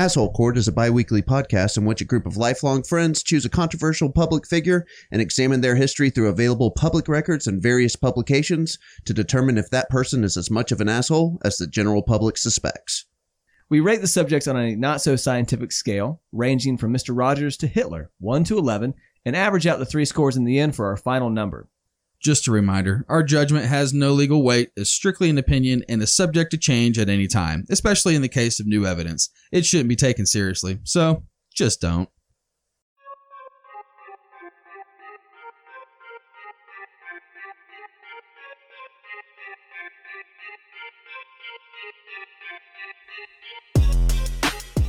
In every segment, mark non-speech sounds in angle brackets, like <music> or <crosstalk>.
Asshole Court is a bi weekly podcast in which a group of lifelong friends choose a controversial public figure and examine their history through available public records and various publications to determine if that person is as much of an asshole as the general public suspects. We rate the subjects on a not so scientific scale, ranging from Mr. Rogers to Hitler, 1 to 11, and average out the three scores in the end for our final number. Just a reminder our judgment has no legal weight, is strictly an opinion, and is subject to change at any time, especially in the case of new evidence. It shouldn't be taken seriously, so just don't.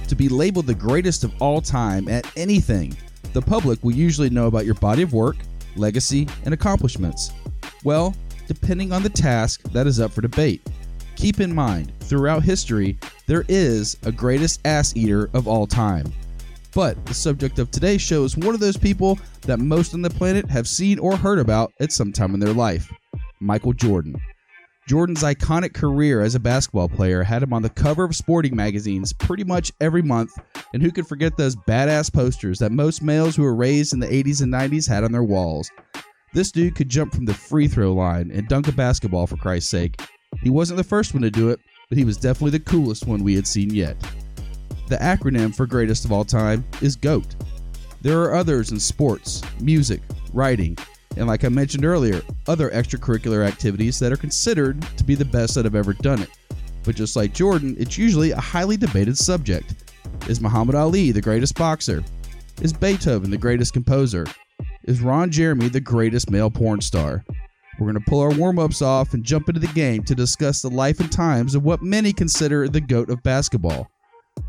To be labeled the greatest of all time at anything, the public will usually know about your body of work, legacy, and accomplishments. Well, depending on the task, that is up for debate. Keep in mind, throughout history, there is a greatest ass eater of all time. But the subject of today's show is one of those people that most on the planet have seen or heard about at some time in their life Michael Jordan. Jordan's iconic career as a basketball player had him on the cover of sporting magazines pretty much every month, and who could forget those badass posters that most males who were raised in the 80s and 90s had on their walls? This dude could jump from the free throw line and dunk a basketball for Christ's sake. He wasn't the first one to do it, but he was definitely the coolest one we had seen yet. The acronym for greatest of all time is GOAT. There are others in sports, music, writing, and like I mentioned earlier, other extracurricular activities that are considered to be the best that have ever done it. But just like Jordan, it's usually a highly debated subject. Is Muhammad Ali the greatest boxer? Is Beethoven the greatest composer? Is Ron Jeremy the greatest male porn star? We're going to pull our warm ups off and jump into the game to discuss the life and times of what many consider the GOAT of basketball.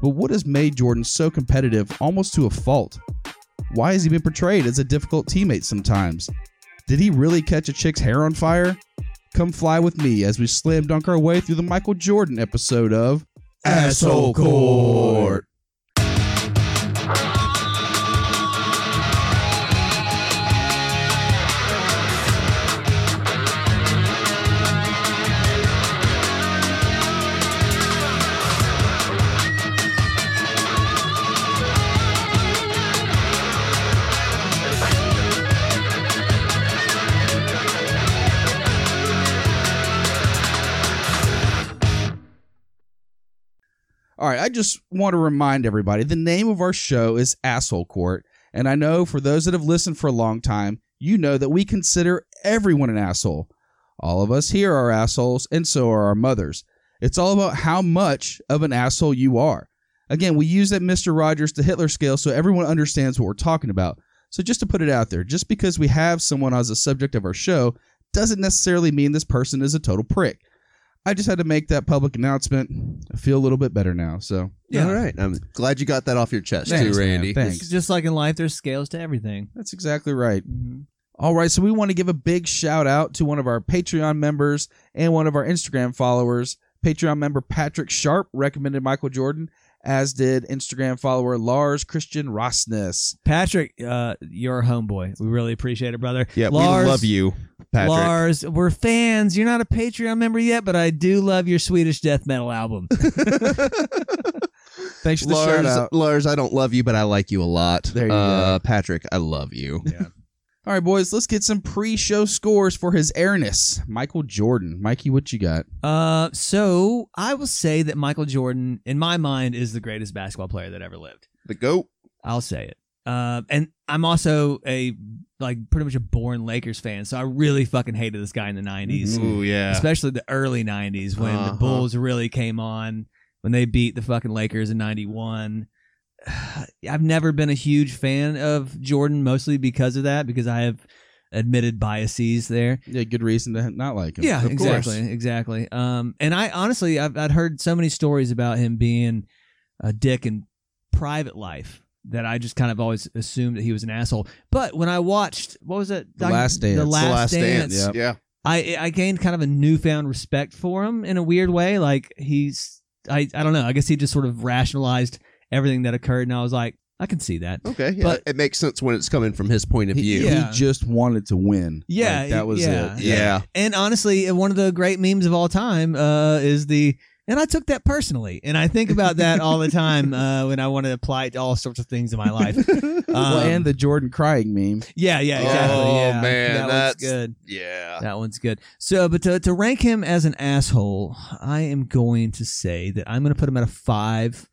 But what has made Jordan so competitive almost to a fault? Why has he been portrayed as a difficult teammate sometimes? Did he really catch a chick's hair on fire? Come fly with me as we slam dunk our way through the Michael Jordan episode of Asshole Court. Right, I just want to remind everybody the name of our show is Asshole Court. And I know for those that have listened for a long time, you know that we consider everyone an asshole. All of us here are assholes, and so are our mothers. It's all about how much of an asshole you are. Again, we use that Mr. Rogers to Hitler scale so everyone understands what we're talking about. So just to put it out there, just because we have someone as a subject of our show doesn't necessarily mean this person is a total prick. I just had to make that public announcement. I feel a little bit better now. So Yeah. All right. I'm glad you got that off your chest, Thanks, too, man. Randy. Thanks. It's Just like in life, there's scales to everything. That's exactly right. All right, so we want to give a big shout out to one of our Patreon members and one of our Instagram followers. Patreon member Patrick Sharp recommended Michael Jordan, as did Instagram follower Lars Christian Rossness. Patrick, uh, you're a homeboy. We really appreciate it, brother. Yeah, Lars, we love you, Patrick. Lars, we're fans. You're not a Patreon member yet, but I do love your Swedish death metal album. <laughs> Thanks for the shout Lars, out. Lars, I don't love you, but I like you a lot. There you uh, Patrick, I love you. All right, boys, let's get some pre-show scores for his airness. Michael Jordan. Mikey, what you got? uh, so I will say that Michael Jordan, in my mind, is the greatest basketball player that ever lived. The goat. I'll say it. Uh, and I'm also a like pretty much a born Lakers fan, so I really fucking hated this guy in the '90s. Ooh, yeah. especially the early 90s when Uh-huh. the Bulls really came on when they beat the fucking Lakers in 91. <sighs> I've never been a huge fan of Jordan mostly because of that because I have admitted biases there. Yeah, good reason to not like him. Yeah, Of course. exactly, exactly. Um and I honestly I've I'd heard so many stories about him being a dick in private life that I just kind of always assumed that he was an asshole. But when I watched what was it? The Last Dance. The The Last, the last Dance. dance. Yeah. I I gained kind of a newfound respect for him in a weird way. Like he's I I don't know. I guess he just sort of rationalized everything that occurred, and I was like, I can see that. Okay. Yeah. But- it makes sense when it's coming from his point of He, view. Yeah. he just wanted to win. Yeah, Like, that was yeah. it. Yeah. And honestly, one of the great memes of all time uh, is the And I took that personally, and I think about that all the time <laughs> uh, when I want to apply it to all sorts of things in my life. <laughs> well, Um, and the Jordan crying meme. yeah, yeah, exactly. Oh, yeah. man, that that's- one's good. Yeah. That one's good. So, but to, to rank him as an asshole, I am going to say that I'm going to put him at a five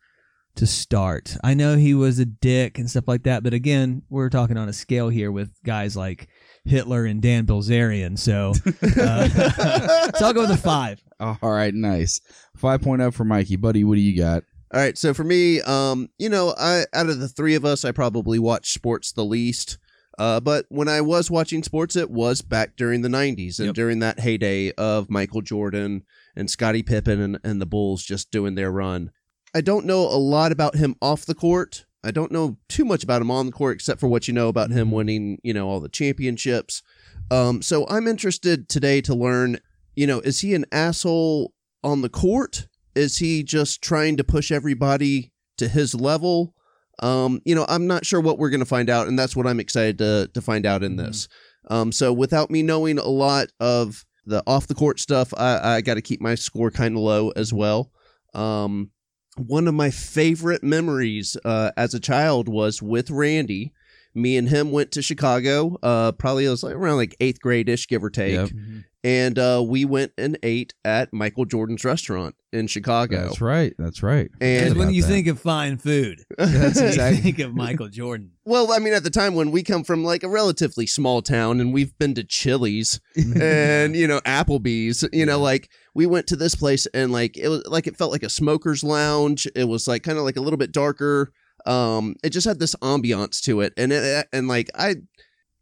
to start. I know he was a dick and stuff like that, but again, we're talking on a scale here with guys like Hitler and Dan Bilzerian. So, uh, <laughs> so I'll go with a five. All right, nice. 5.0 for Mikey. Buddy, what do you got? All right, so for me, um, you know, I out of the three of us, I probably watch sports the least. Uh, but when I was watching sports, it was back during the '90s and Yep. during that heyday of Michael Jordan and Scottie Pippen and, and the Bulls just doing their run. I don't know a lot about him off the court. I don't know too much about him on the court, except for what you know about him winning, you know, all the championships. Um, so I'm interested today to learn, you know, is he an asshole on the court? Is he just trying to push everybody to his level? Um, you know, I'm not sure what we're going to find out, and that's what I'm excited to to find out in this. Um, so without me knowing a lot of the off the court stuff, I, I got to keep my score kind of low as well. Um, one of my favorite memories uh, as a child was with Randy. Me and him went to Chicago. Uh, probably it was like around like eighth grade ish, give or take. Yep. And uh, we went and ate at Michael Jordan's restaurant in Chicago. That's right. That's right. And- when you that. think of fine food, <laughs> That's you exactly. think of Michael Jordan. Well, I mean, at the time when we come from like a relatively small town and we've been to Chili's <laughs> and, you know, Applebee's, you know, like we went to this place and like it was like it felt like a smoker's lounge. It was like kind of like a little bit darker. Um, it just had this ambiance to it. And it, and like I,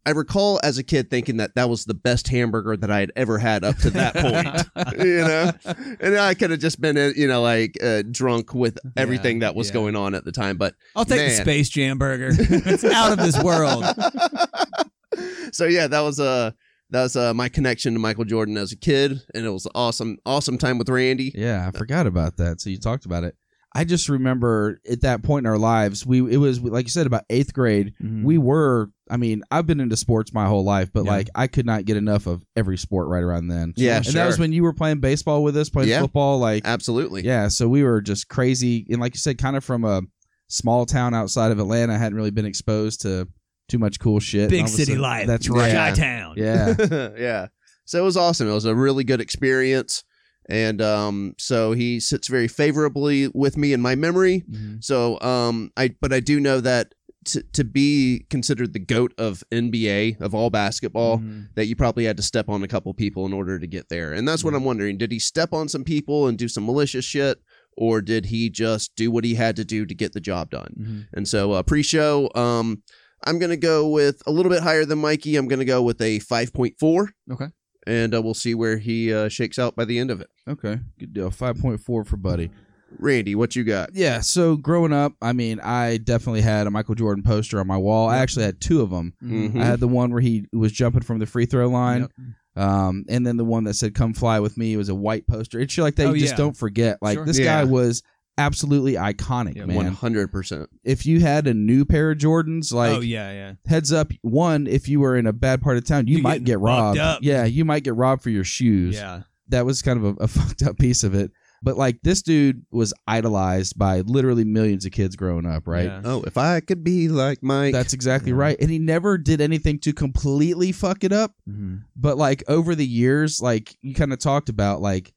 I recall as a kid thinking that that was the best hamburger that I had ever had up to that point, <laughs> you know, and I could have just been, uh, you know, like uh, drunk with everything that was yeah. going on at the time. But I'll take the Space Jam burger. <laughs> it's out of this world. <laughs> so yeah, that was uh that was uh, my connection to Michael Jordan as a kid, and it was an awesome, awesome time with Randy. Yeah, I forgot about that. So you talked about it. I just remember at that point in our lives, we it was like you said about eighth grade. We were, I mean, I've been into sports my whole life, but Yeah. like I could not get enough of every sport right around then. Yeah, and sure. that was when you were playing baseball with us, playing Yeah. football, like Absolutely. yeah. So we were just crazy, and like you said, kind of from a small town outside of Atlanta, I hadn't really been exposed to too much cool shit. Big all of a city sudden- life. That's right. Yeah. Chi-town. Yeah. <laughs> yeah. So it was awesome. It was a really good experience. And um, so he sits very favorably with me in my memory. Mhm. So um, I but I do know that to to be considered the goat of NBA of all basketball, Mhm. that you probably had to step on a couple people in order to get there. And that's what I'm wondering. Did he step on some people and do some malicious shit? Or did he just do what he had to do to get the job done? Mhm. And so uh, pre-show, um, I'm gonna go with a little bit higher than Mikey. I'm gonna go with a 5.4. Okay. And uh, we'll see where he uh, shakes out by the end of it. Okay. Good deal. Five point four for Buddy. Randy, what you got? Yeah, so growing up, I mean, I definitely had a Michael Jordan poster on my wall. I actually had two of them. Mhm. I had the one where he was jumping from the free throw line, Yep. um, and then the one that said "Come fly with me." It was a white poster. It's like that. Oh, you just yeah. don't forget. Like Sure. this Yeah. guy was absolutely iconic, Yeah, man. One hundred percent. If you had a new pair of Jordans, like oh yeah, yeah. heads up, one, if you were in a bad part of town, you You might get robbed robbed. up. Yeah, you might get robbed for your shoes. Yeah. That was kind of a, a <laughs> fucked up piece of it. But like this dude was idolized by literally millions of kids growing up, right? Yeah. Oh, if I could be like Mike. That's exactly Yeah. right. And he never did anything to completely fuck it up. Mhm. But like over the years, like you kind of talked about, like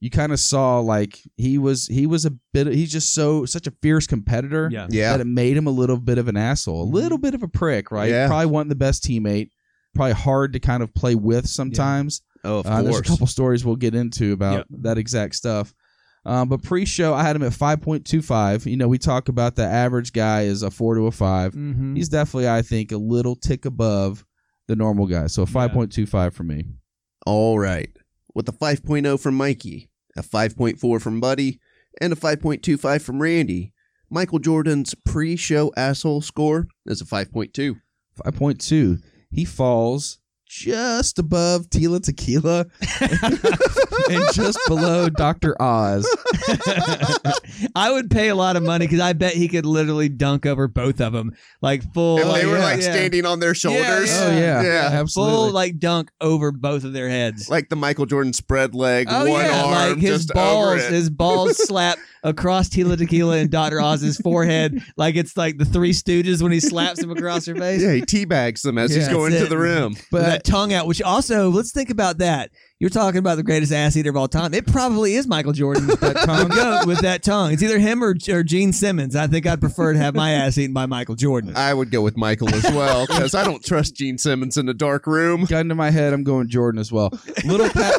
you kind of saw like he was he was a bit he's just so such a fierce competitor Yeah. yeah. that it made him a little bit of an asshole, a little bit of a prick, right? Yeah. Probably wasn't the best teammate. Probably hard to kind of play with sometimes. Oh, of Uh, there's a course. couple stories we'll get into about Yep. that exact stuff. Um, but pre-show, I had him at 5.25. You know, we talk about the average guy is a four to a 5 Mhm. He's definitely, I think, a little tick above the normal guy. So a 5.25 for me. All right. With a 5.0 from Mikey, a 5.4 from Buddy, and a 5.25 from Randy, Michael Jordan's pre-show asshole score is a 5.2. 5.2. He falls just above Tila Tequila <laughs> and just below Dr. Oz. <laughs> I would pay a lot of money because I bet he could literally dunk over both of them, like full. If like, they were yeah, like yeah. standing on their shoulders. Yeah. Oh, yeah. Yeah. Absolutely. full like dunk over both of their heads. Like the Michael Jordan spread leg, Oh one yeah, arm like his just balls, over it. his balls <laughs> slap across Tila Tequila and Dr. Oz's forehead, like it's like the Three Stooges when he slaps him across her face. yeah, he teabags them as he's Yeah, going that's to the it. rim. With but that tongue out, which also let's think about that. You're talking about the greatest ass eater of all time. It probably is Michael Jordan with that tongue. <laughs> Goat with that tongue. It's either him or, or Gene Simmons. I think I'd prefer to have my ass eaten by Michael Jordan. I would go with Michael as well because I don't trust Gene Simmons in a dark room. gun to my head, I'm going Jordan as well. Little pat,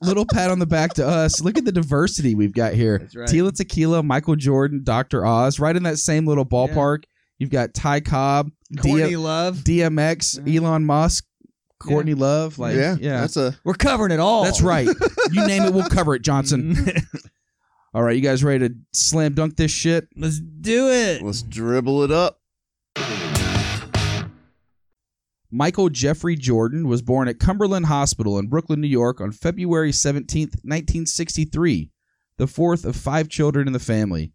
little pat on the back to us. Look at the diversity we've got here. That's right. Tila Tequila, Michael Jordan, Dr. Oz, right in that same little ballpark. You've got Ty Cobb, Courtney D- Love. DMX, Yeah. Elon Musk, Courtney Love. Like, yeah, yeah, that's a We're covering it all. That's right. <laughs> You name it, we'll cover it, Johnson. Mm-hmm. <laughs> All right, you guys ready to slam dunk this shit? Let's do it. let's dribble it up. Michael Jeffrey Jordan was born at Cumberland Hospital in Brooklyn, New York on February 17th, 1963, the fourth of five children in the family.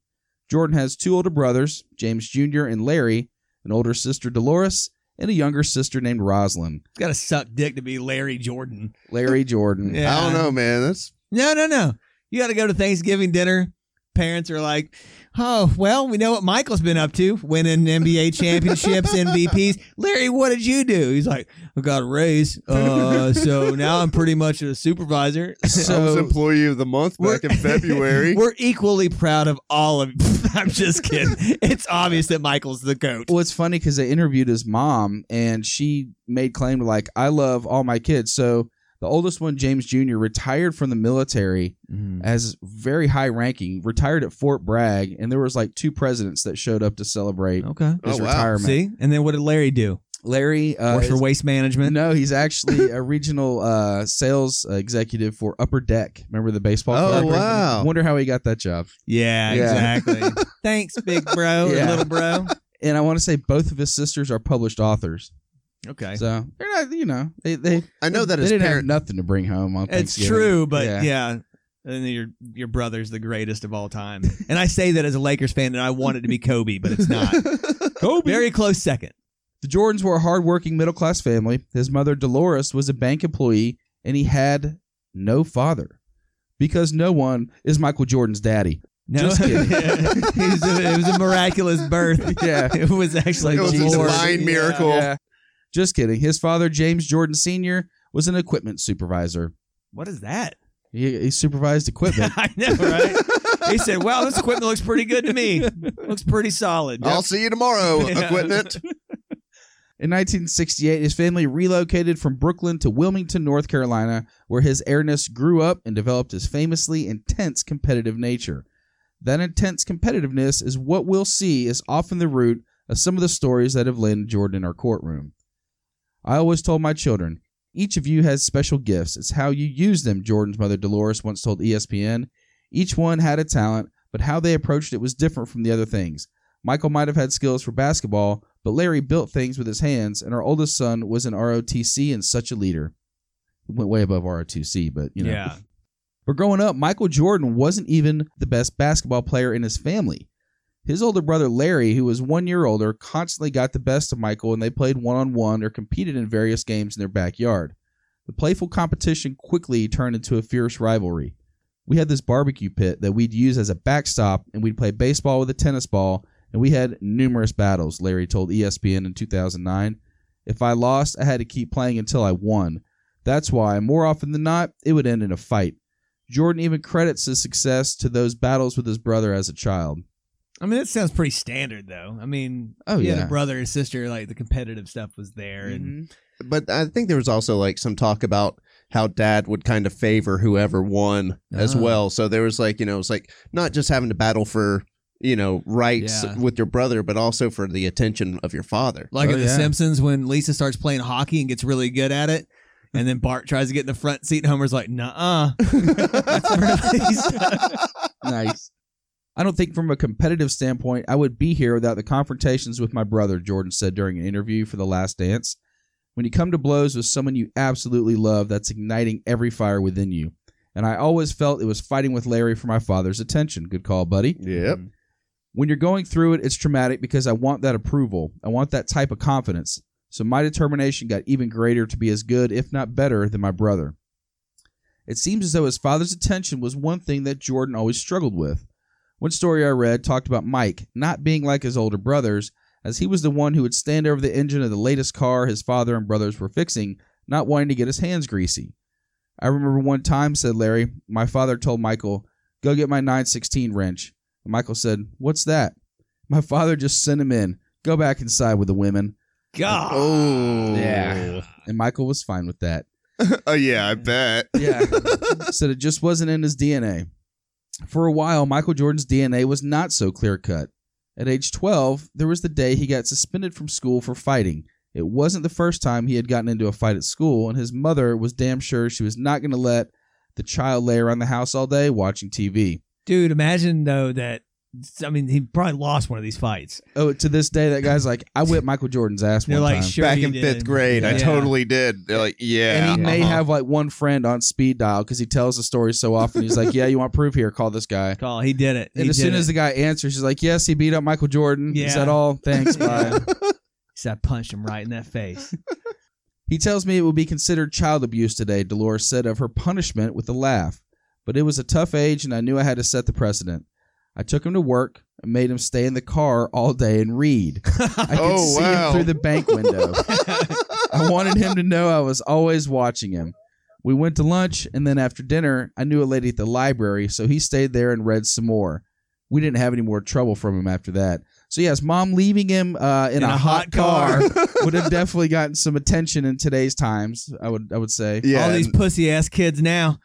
Jordan has two older brothers, James Jr. and Larry, an older sister, Dolores, and a younger sister named Rosalind. It's got to suck dick to be Larry Jordan. Larry <laughs> Jordan. Yeah. I don't know, man. That's No, no, no. You got to go to Thanksgiving dinner. Parents are like, oh, well, we know what Michael's been up to, winning NBA <laughs> championships, MVPs. Larry, what did you do? He's like, I got a raise. Uh, so now I'm pretty much a supervisor. <laughs> So I was employee of the month We're- back in <laughs> February. We're equally proud of all of I'm just kidding. It's obvious that Michael's the goat. Well, it's funny because they interviewed his mom, and she made claim to like, "I love all my kids." So the oldest one, James Jr., retired from the military as very high ranking. Retired at Fort Bragg, and there was like two presidents that showed up to celebrate Okay. his Oh, wow. retirement. See? And then what did Larry do? Larry uh, Works for waste management. no, he's <laughs> actually a regional uh, sales executive for Upper Deck. Remember the baseball? Oh, club? wow. Wonder how he got that job. Yeah, Yeah. exactly. <laughs> Thanks, big bro, Yeah. little bro. And I want to say both of his sisters are published authors. Okay. So they're not, you know, they they I know that they his didn't parent. have nothing to bring home on It's Thanksgiving. true, but Yeah. yeah. And then your your brother's the greatest of all time. And I say that as a Lakers fan, and I want it to be Kobe, but it's not. <laughs> Kobe. Very close second. The Jordans were a hardworking middle class family. His mother, Dolores, was a bank employee, and he had no father because no one is Michael Jordan's daddy. No, Just <laughs> kidding. it, was a, it was a miraculous birth. <laughs> Yeah. it was actually It was a Lord. divine Yeah. miracle. Yeah. Just kidding. His father, James Jordan Sr., was an equipment supervisor. What is that? He, he supervised equipment. <laughs> I know, right? he said, "Wow, this equipment looks pretty good to me. Looks pretty solid." I'll see you tomorrow, <laughs> Yeah. equipment. In 1968, his family relocated from Brooklyn to Wilmington, North Carolina, where his airness grew up and developed his famously intense competitive nature. That intense competitiveness is what we'll see is often the root of some of the stories that have landed Jordan in our courtroom. I always told my children, each of you has special gifts. It's how you use them, Jordan's mother Dolores once told ESPN. Each one had a talent, but how they approached it was different from the other things. Michael might have had skills for basketball, but Larry built things with his hands, and our oldest son was an ROTC and such a leader. Went way above ROTC, but you know. Yeah. But growing up, Michael Jordan wasn't even the best basketball player in his family. His older brother Larry, who was one year older, constantly got the best of Michael and they played one on one or competed in various games in their backyard. The playful competition quickly turned into a fierce rivalry. We had this barbecue pit that we'd use as a backstop and we'd play baseball with a tennis ball, and we had numerous battles, Larry told ESPN in 2009. If I lost, I had to keep playing until I won. That's why, more often than not, it would end in a fight. Jordan even credits his success to those battles with his brother as a child. I mean, that sounds pretty standard, though. I mean, Oh, he had yeah. a brother and sister, like the competitive stuff was there, and But I think there was also like some talk about how dad would kind of favor whoever won as Oh. well. So there was like, you know, it's like not just having to battle for, you know, rights Yeah. with your brother, but also for the attention of your father. like Oh, in The yeah. Simpsons when Lisa starts playing hockey and gets really good at it. And then Bart tries to get in the front seat, Homer's like, "Nah, uh." <laughs> That's where Lisa- nice. I don't think from a competitive standpoint I would be here without the confrontations with my brother, Jordan said during an interview for The Last Dance. When you come to blows with someone you absolutely love, that's igniting every fire within you. And I always felt it was fighting with Larry for my father's attention. Good call, buddy. Yep. Mm-hmm. When you're going through it, it's traumatic because I want that approval. I want that type of confidence. So my determination got even greater to be as good, if not better, than my brother. It seems as though his father's attention was one thing that Jordan always struggled with. One story I read talked about Mike not being like his older brothers, as he was the one who would stand over the engine of the latest car his father and brothers were fixing, not wanting to get his hands greasy. I remember one time, said Larry, my father told Michael, Go get my 916 wrench. And Michael said, What's that? My father just sent him in. Go back inside with the women. God. Oh. Yeah. And Michael was fine with that. <laughs> Oh yeah, I bet. Yeah. <laughs> Said it just wasn't in his DNA. For a while, Michael Jordan's DNA was not so clear cut. At age 12, there was the day he got suspended from school for fighting. It wasn't the first time he had gotten into a fight at school, and his mother was damn sure she was not going to let the child lay around the house all day watching TV. Dude, imagine though that I mean he probably lost one of these fights. Oh, to this day, that guy's like, I whipped Michael Jordan's ass They're one like, time. sure Back you in did. fifth grade, I Yeah. totally did. They're like, yeah. and he may uh-huh. have like one friend on speed dial because he tells the story so often. He's like, "Yeah, you want proof here? Call this guy." Call. He did it. And He as did soon it. as the guy answers, she's like, "Yes, he beat up Michael Jordan." Is Yeah. that all? Thanks. Bye. <laughs> He said, I punched him right in that face. <laughs> he tells me it would be considered child abuse today. Dolores said of her punishment with a laugh, but it was a tough age, and I knew I had to set the precedent. I took him to work and made him stay in the car all day and read. <laughs> I could Oh, see wow. him through the bank window. <laughs> I wanted him to know I was always watching him. We went to lunch, and then after dinner, I knew a lady at the library, so he stayed there and read some more. We didn't have any more trouble from him after that. So yes, mom leaving him uh, in, a, hot, car, <laughs> would have definitely gotten some attention in today's times. I would I would say. yeah. All these pussy ass kids now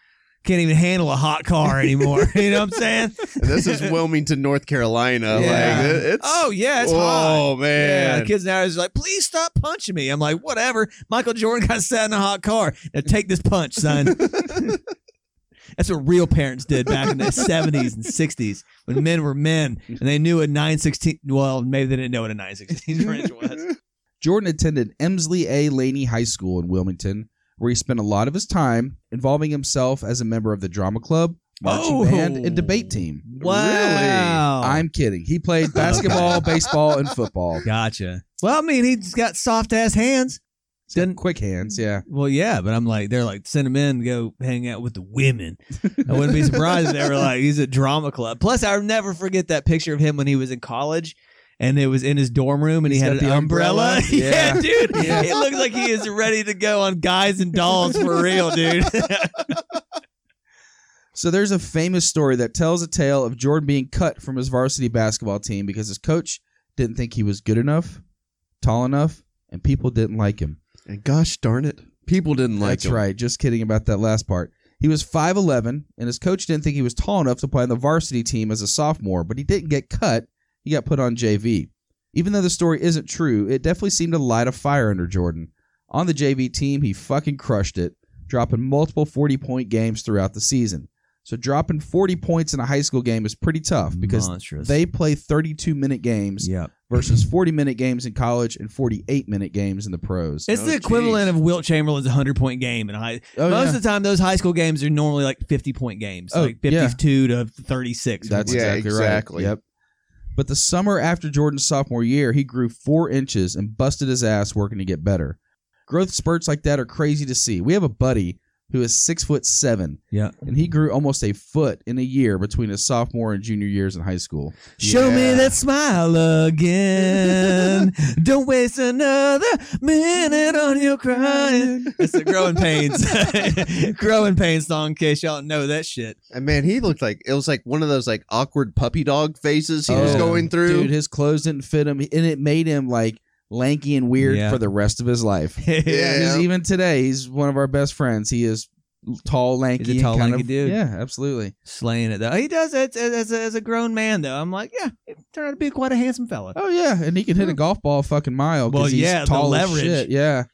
can't even handle a hot car anymore. <laughs> you know what I'm saying? this is Wilmington, North Carolina. Yeah. Like it's Oh yeah, it's hot. Oh Yeah, man. the kids now is like, please stop punching me. I'm like, whatever. Michael Jordan got sat in a hot car. Now take this punch, son. <laughs> That's what real parents did back in the <laughs> 70s and 60s when men were men and they knew a 916. Well, maybe they didn't know what a 916 wrench was. Jordan attended Emsley A. Laney High School in Wilmington, where he spent a lot of his time involving himself as a member of the drama club, marching Oh. band, and debate team. Wow. I'm kidding. He played basketball, <laughs> baseball, and football. Gotcha. Well, I mean, he's got soft ass hands. Doesn't Quick hands, yeah. Well, yeah, but I'm like, they're like, send him in go hang out with the women. I wouldn't be surprised if they were like, he's at drama club. Plus, I'll never forget that picture of him when he was in college. And it was in his dorm room, and He's he had an the umbrella. umbrella. <laughs> yeah, Yeah. dude, Yeah. it looks like he is ready to go on Guys and Dolls for real, dude. <laughs> So there's a famous story that tells a tale of Jordan being cut from his varsity basketball team because his coach didn't think he was good enough, tall enough, and people didn't like him. And gosh darn it, people didn't like That's him. That's right. Just kidding about that last part. He was 5'11, and his coach didn't think he was tall enough to play on the varsity team as a sophomore, but he didn't get cut. He got put on JV. Even though the story isn't true, it definitely seemed to light a fire under Jordan. On the JV team, he fucking crushed it, dropping multiple 40 point games throughout the season. So dropping 40 points in a high school game is pretty tough because Monstrous. they play 32 minute games Yep. versus 40 minute games in college and 48 minute games in the pros. It's Oh, the equivalent geez. of Wilt Chamberlain's 100 point game in high. Oh, Most yeah. of the time, those high school games are normally like 50 point games, Oh, like yeah. 52 to 36. That's Yeah, exactly, exactly. right. Yep. But the summer after Jordan's sophomore year, he grew four inches and busted his ass working to get better. Growth spurts like that are crazy to see. We have a buddy who is six foot seven, Yeah. and he grew almost a foot in a year between his sophomore and junior years in high school. Show me that smile again. <laughs> Don't waste another minute on your crying. That's the Growing Pains. <laughs> growing Pains song, in case y'all know that shit. And man, he looked like it was like one of those like awkward puppy dog faces he was Oh, going through. Dude, his clothes didn't fit him, and it made him like lanky and weird Yeah. for the rest of his life. <laughs> Yeah. Because even today, he's one of our best friends. He is tall, lanky, He's a tall, kind lanky of, dude. Yeah, absolutely. Slaying it, though. He does it as, as, a, as a grown man, though. I'm like, yeah, he turned out to be quite a handsome fella. Oh yeah, and he can hit a golf ball a fucking mile. 'cause Well, he's yeah, the tall as leverage. shit, Yeah,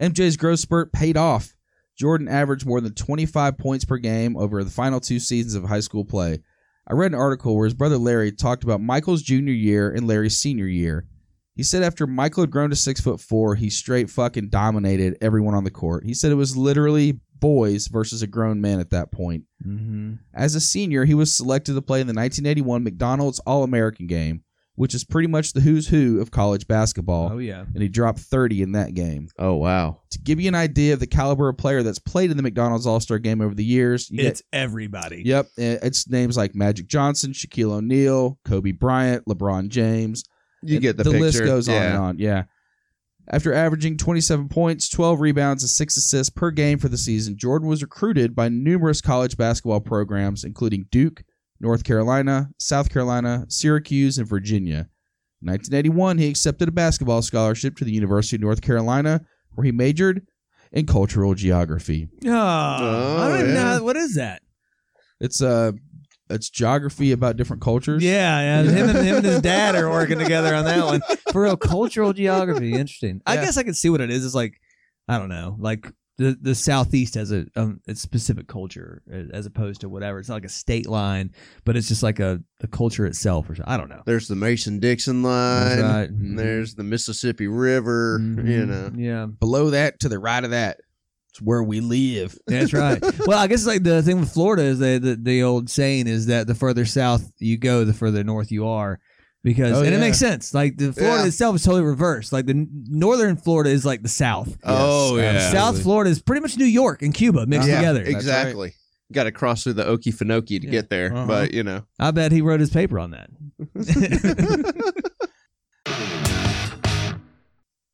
MJ's growth spurt paid off. Jordan averaged more than 25 points per game over the final two seasons of high school play. I read an article where his brother Larry talked about Michael's junior year and Larry's senior year. He said after Michael had grown to six foot four, he straight fucking dominated everyone on the court. He said it was literally boys versus a grown man at that point. Mm-hmm. As a senior, he was selected to play in the 1981 McDonald's All American game, which is pretty much the who's who of college basketball, Oh yeah. and he dropped 30 in that game. Oh wow. To give you an idea of the caliber of player that's played in the McDonald's All Star game over the years, you get It's everybody. Yep, it's names like Magic Johnson, Shaquille O'Neal, Kobe Bryant, LeBron James. You get the, the picture. list goes on and on. Yeah. After averaging 27 points, 12 rebounds, and 6 assists per game for the season, Jordan was recruited by numerous college basketball programs, including Duke, North Carolina, South Carolina, Syracuse, and Virginia. In 1981, he accepted a basketball scholarship to the University of North Carolina, where he majored in cultural geography. Oh, I don't yeah. know what is that. It's uh, it's geography about different cultures. Yeah, yeah. Him and him and his dad are <laughs> working together on that one for real. Cultural geography, interesting. I Yeah. guess I can see what it is. It's like I don't know, like the the southeast has a um its specific culture uh, as opposed to whatever. It's not like a state line, but it's just like a the culture itself or something. I don't know. There's the Mason Dixon line. That's right. and There's the Mississippi River. Mhm. You know. Yeah. Below that, to the right of that, it's where we live. <laughs> That's right. well, I guess like the thing with Florida is that the, the old saying is that the further south you go, the further north you are. Because Oh, and yeah. it makes sense. Like the Florida Yeah. itself is totally reversed. Like the n- northern Florida is like the south. Oh, yeah. absolutely. South Florida is pretty much New York and Cuba mixed yeah, together. Exactly. Got to cross through the Okefenokee to Yeah. get there, Uh-huh. but you know. I bet he wrote his paper on that. <laughs>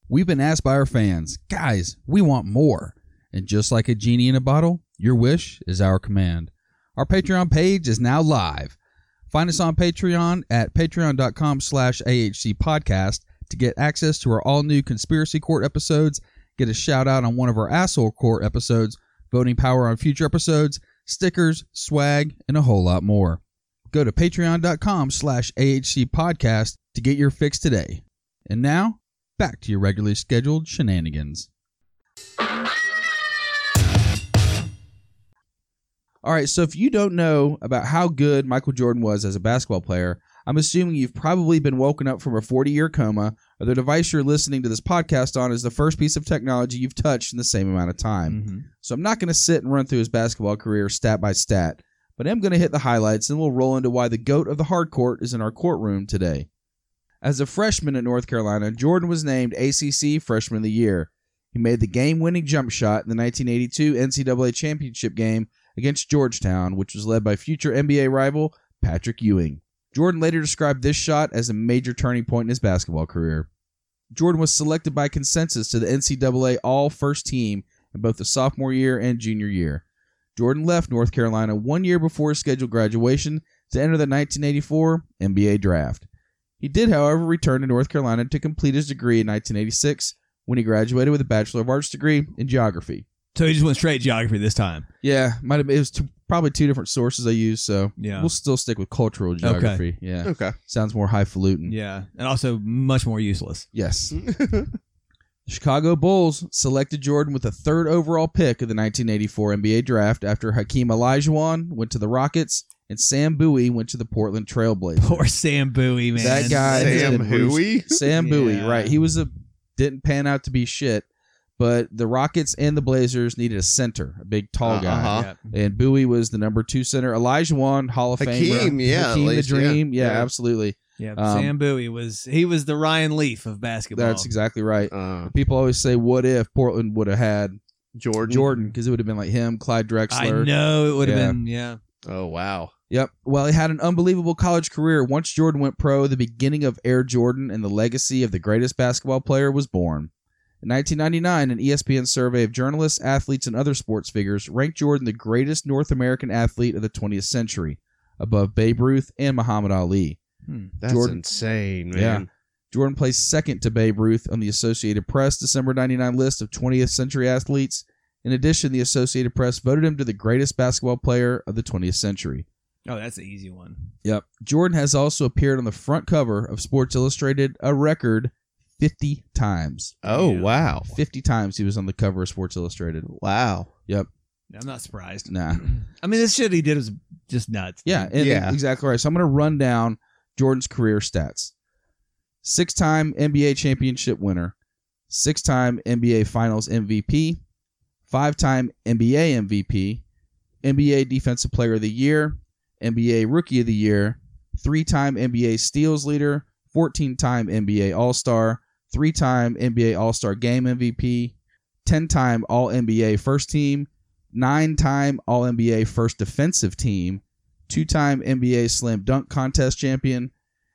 We've been asked by our fans, guys, we want more. And just like a genie in a bottle, your wish is our command. Our Patreon page is now live. Find us on Patreon at patreon.com slash AHC podcast to get access to our all new Conspiracy Court episodes, get a shout out on one of our Asshole Court episodes, voting power on future episodes, stickers, swag, and a whole lot more. Go to patreon.com slash AHC podcast to get your fix today. And now, back to your regularly scheduled shenanigans. All right, so if you don't know about how good Michael Jordan was as a basketball player, I'm assuming you've probably been woken up from a 40 year coma, or the device you're listening to this podcast on is the first piece of technology you've touched in the same amount of time. Mhm. So I'm not going to sit and run through his basketball career stat by stat, but I'm going to hit the highlights and we'll roll into why the GOAT of the hard court is in our courtroom today. As a freshman at North Carolina, Jordan was named ACC Freshman of the Year. He made the game winning jump shot in the 1982 NCAA Championship game against Georgetown, which was led by future NBA rival Patrick Ewing. Jordan later described this shot as a major turning point in his basketball career. Jordan was selected by consensus to the NCAA All First Team in both the sophomore year and junior year. Jordan left North Carolina one year before his scheduled graduation to enter the 1984 NBA draft. He did, however, return to North Carolina to complete his degree in 1986 when he graduated with a Bachelor of Arts degree in geography. So he just went straight geography this time. Yeah, might have been, it was two, probably two different sources I used, so Yeah. we'll still stick with cultural geography. Yeah, Okay. sounds more highfalutin. Yeah. And also much more useless. Yes. <laughs> The Chicago Bulls selected Jordan with the third overall pick of the 1984 NBA draft after Hakeem Olajuwon went to the Rockets and Sam Bowie went to the Portland Trailblazers. Poor Sam Bowie, man. That guy has Sam been bruised- Huey? Sam Bowie, Yeah. right? He was a didn't pan out to be shit, but the Rockets and the Blazers needed a center, a big tall Uh, guy. uh-huh. Yeah. And Bowie was the number two center. Olajuwon, Hall of Hakeem, Famer. yeah, Hakeem the least, yeah. Dream. Yeah, Yeah. absolutely. Yeah, Um, Sam Bowie was he was the Ryan Leaf of basketball. That's exactly right. Uh, People always say, "What if Portland would have had Jordan. Jordan?" Because it would have been like him, Clyde Drexler. I Drexler. know it would have Yeah. been yeah. Oh wow. Yep. Well, he had an unbelievable college career. Once Jordan went pro, the beginning of Air Jordan and the legacy of the greatest basketball player was born. In 1999, an ESPN survey of journalists, athletes, and other sports figures ranked Jordan the greatest North American athlete of the 20th century, above Babe Ruth and Muhammad Ali. Hmm, that's Jordan- insane, man. Yeah. Jordan placed second to Babe Ruth on the Associated Press December 99 list of 20th century athletes. In addition, the Associated Press voted him to the greatest basketball player of the 20th century. Oh, that's an easy one. Yep. Jordan has also appeared on the front cover of Sports Illustrated a record 50 times. Oh Yeah. wow. 50 times he was on the cover of Sports Illustrated. Wow. Yep. I'm not surprised. Nah. <clears throat> I mean, this shit he did was just nuts. Yeah, and- Yeah. exactly right. So I'm going to run down Jordan's career stats. six time NBA championship winner, six time NBA Finals MVP, five time NBA MVP, NBA Defensive Player of the Year, NBA Rookie of the Year, three time NBA Steals Leader, 14 time NBA All Star, three time NBA All Star Game MVP, 10 time All NBA First Team, nine time All NBA First Defensive Team, two time NBA Slam Dunk Contest champion,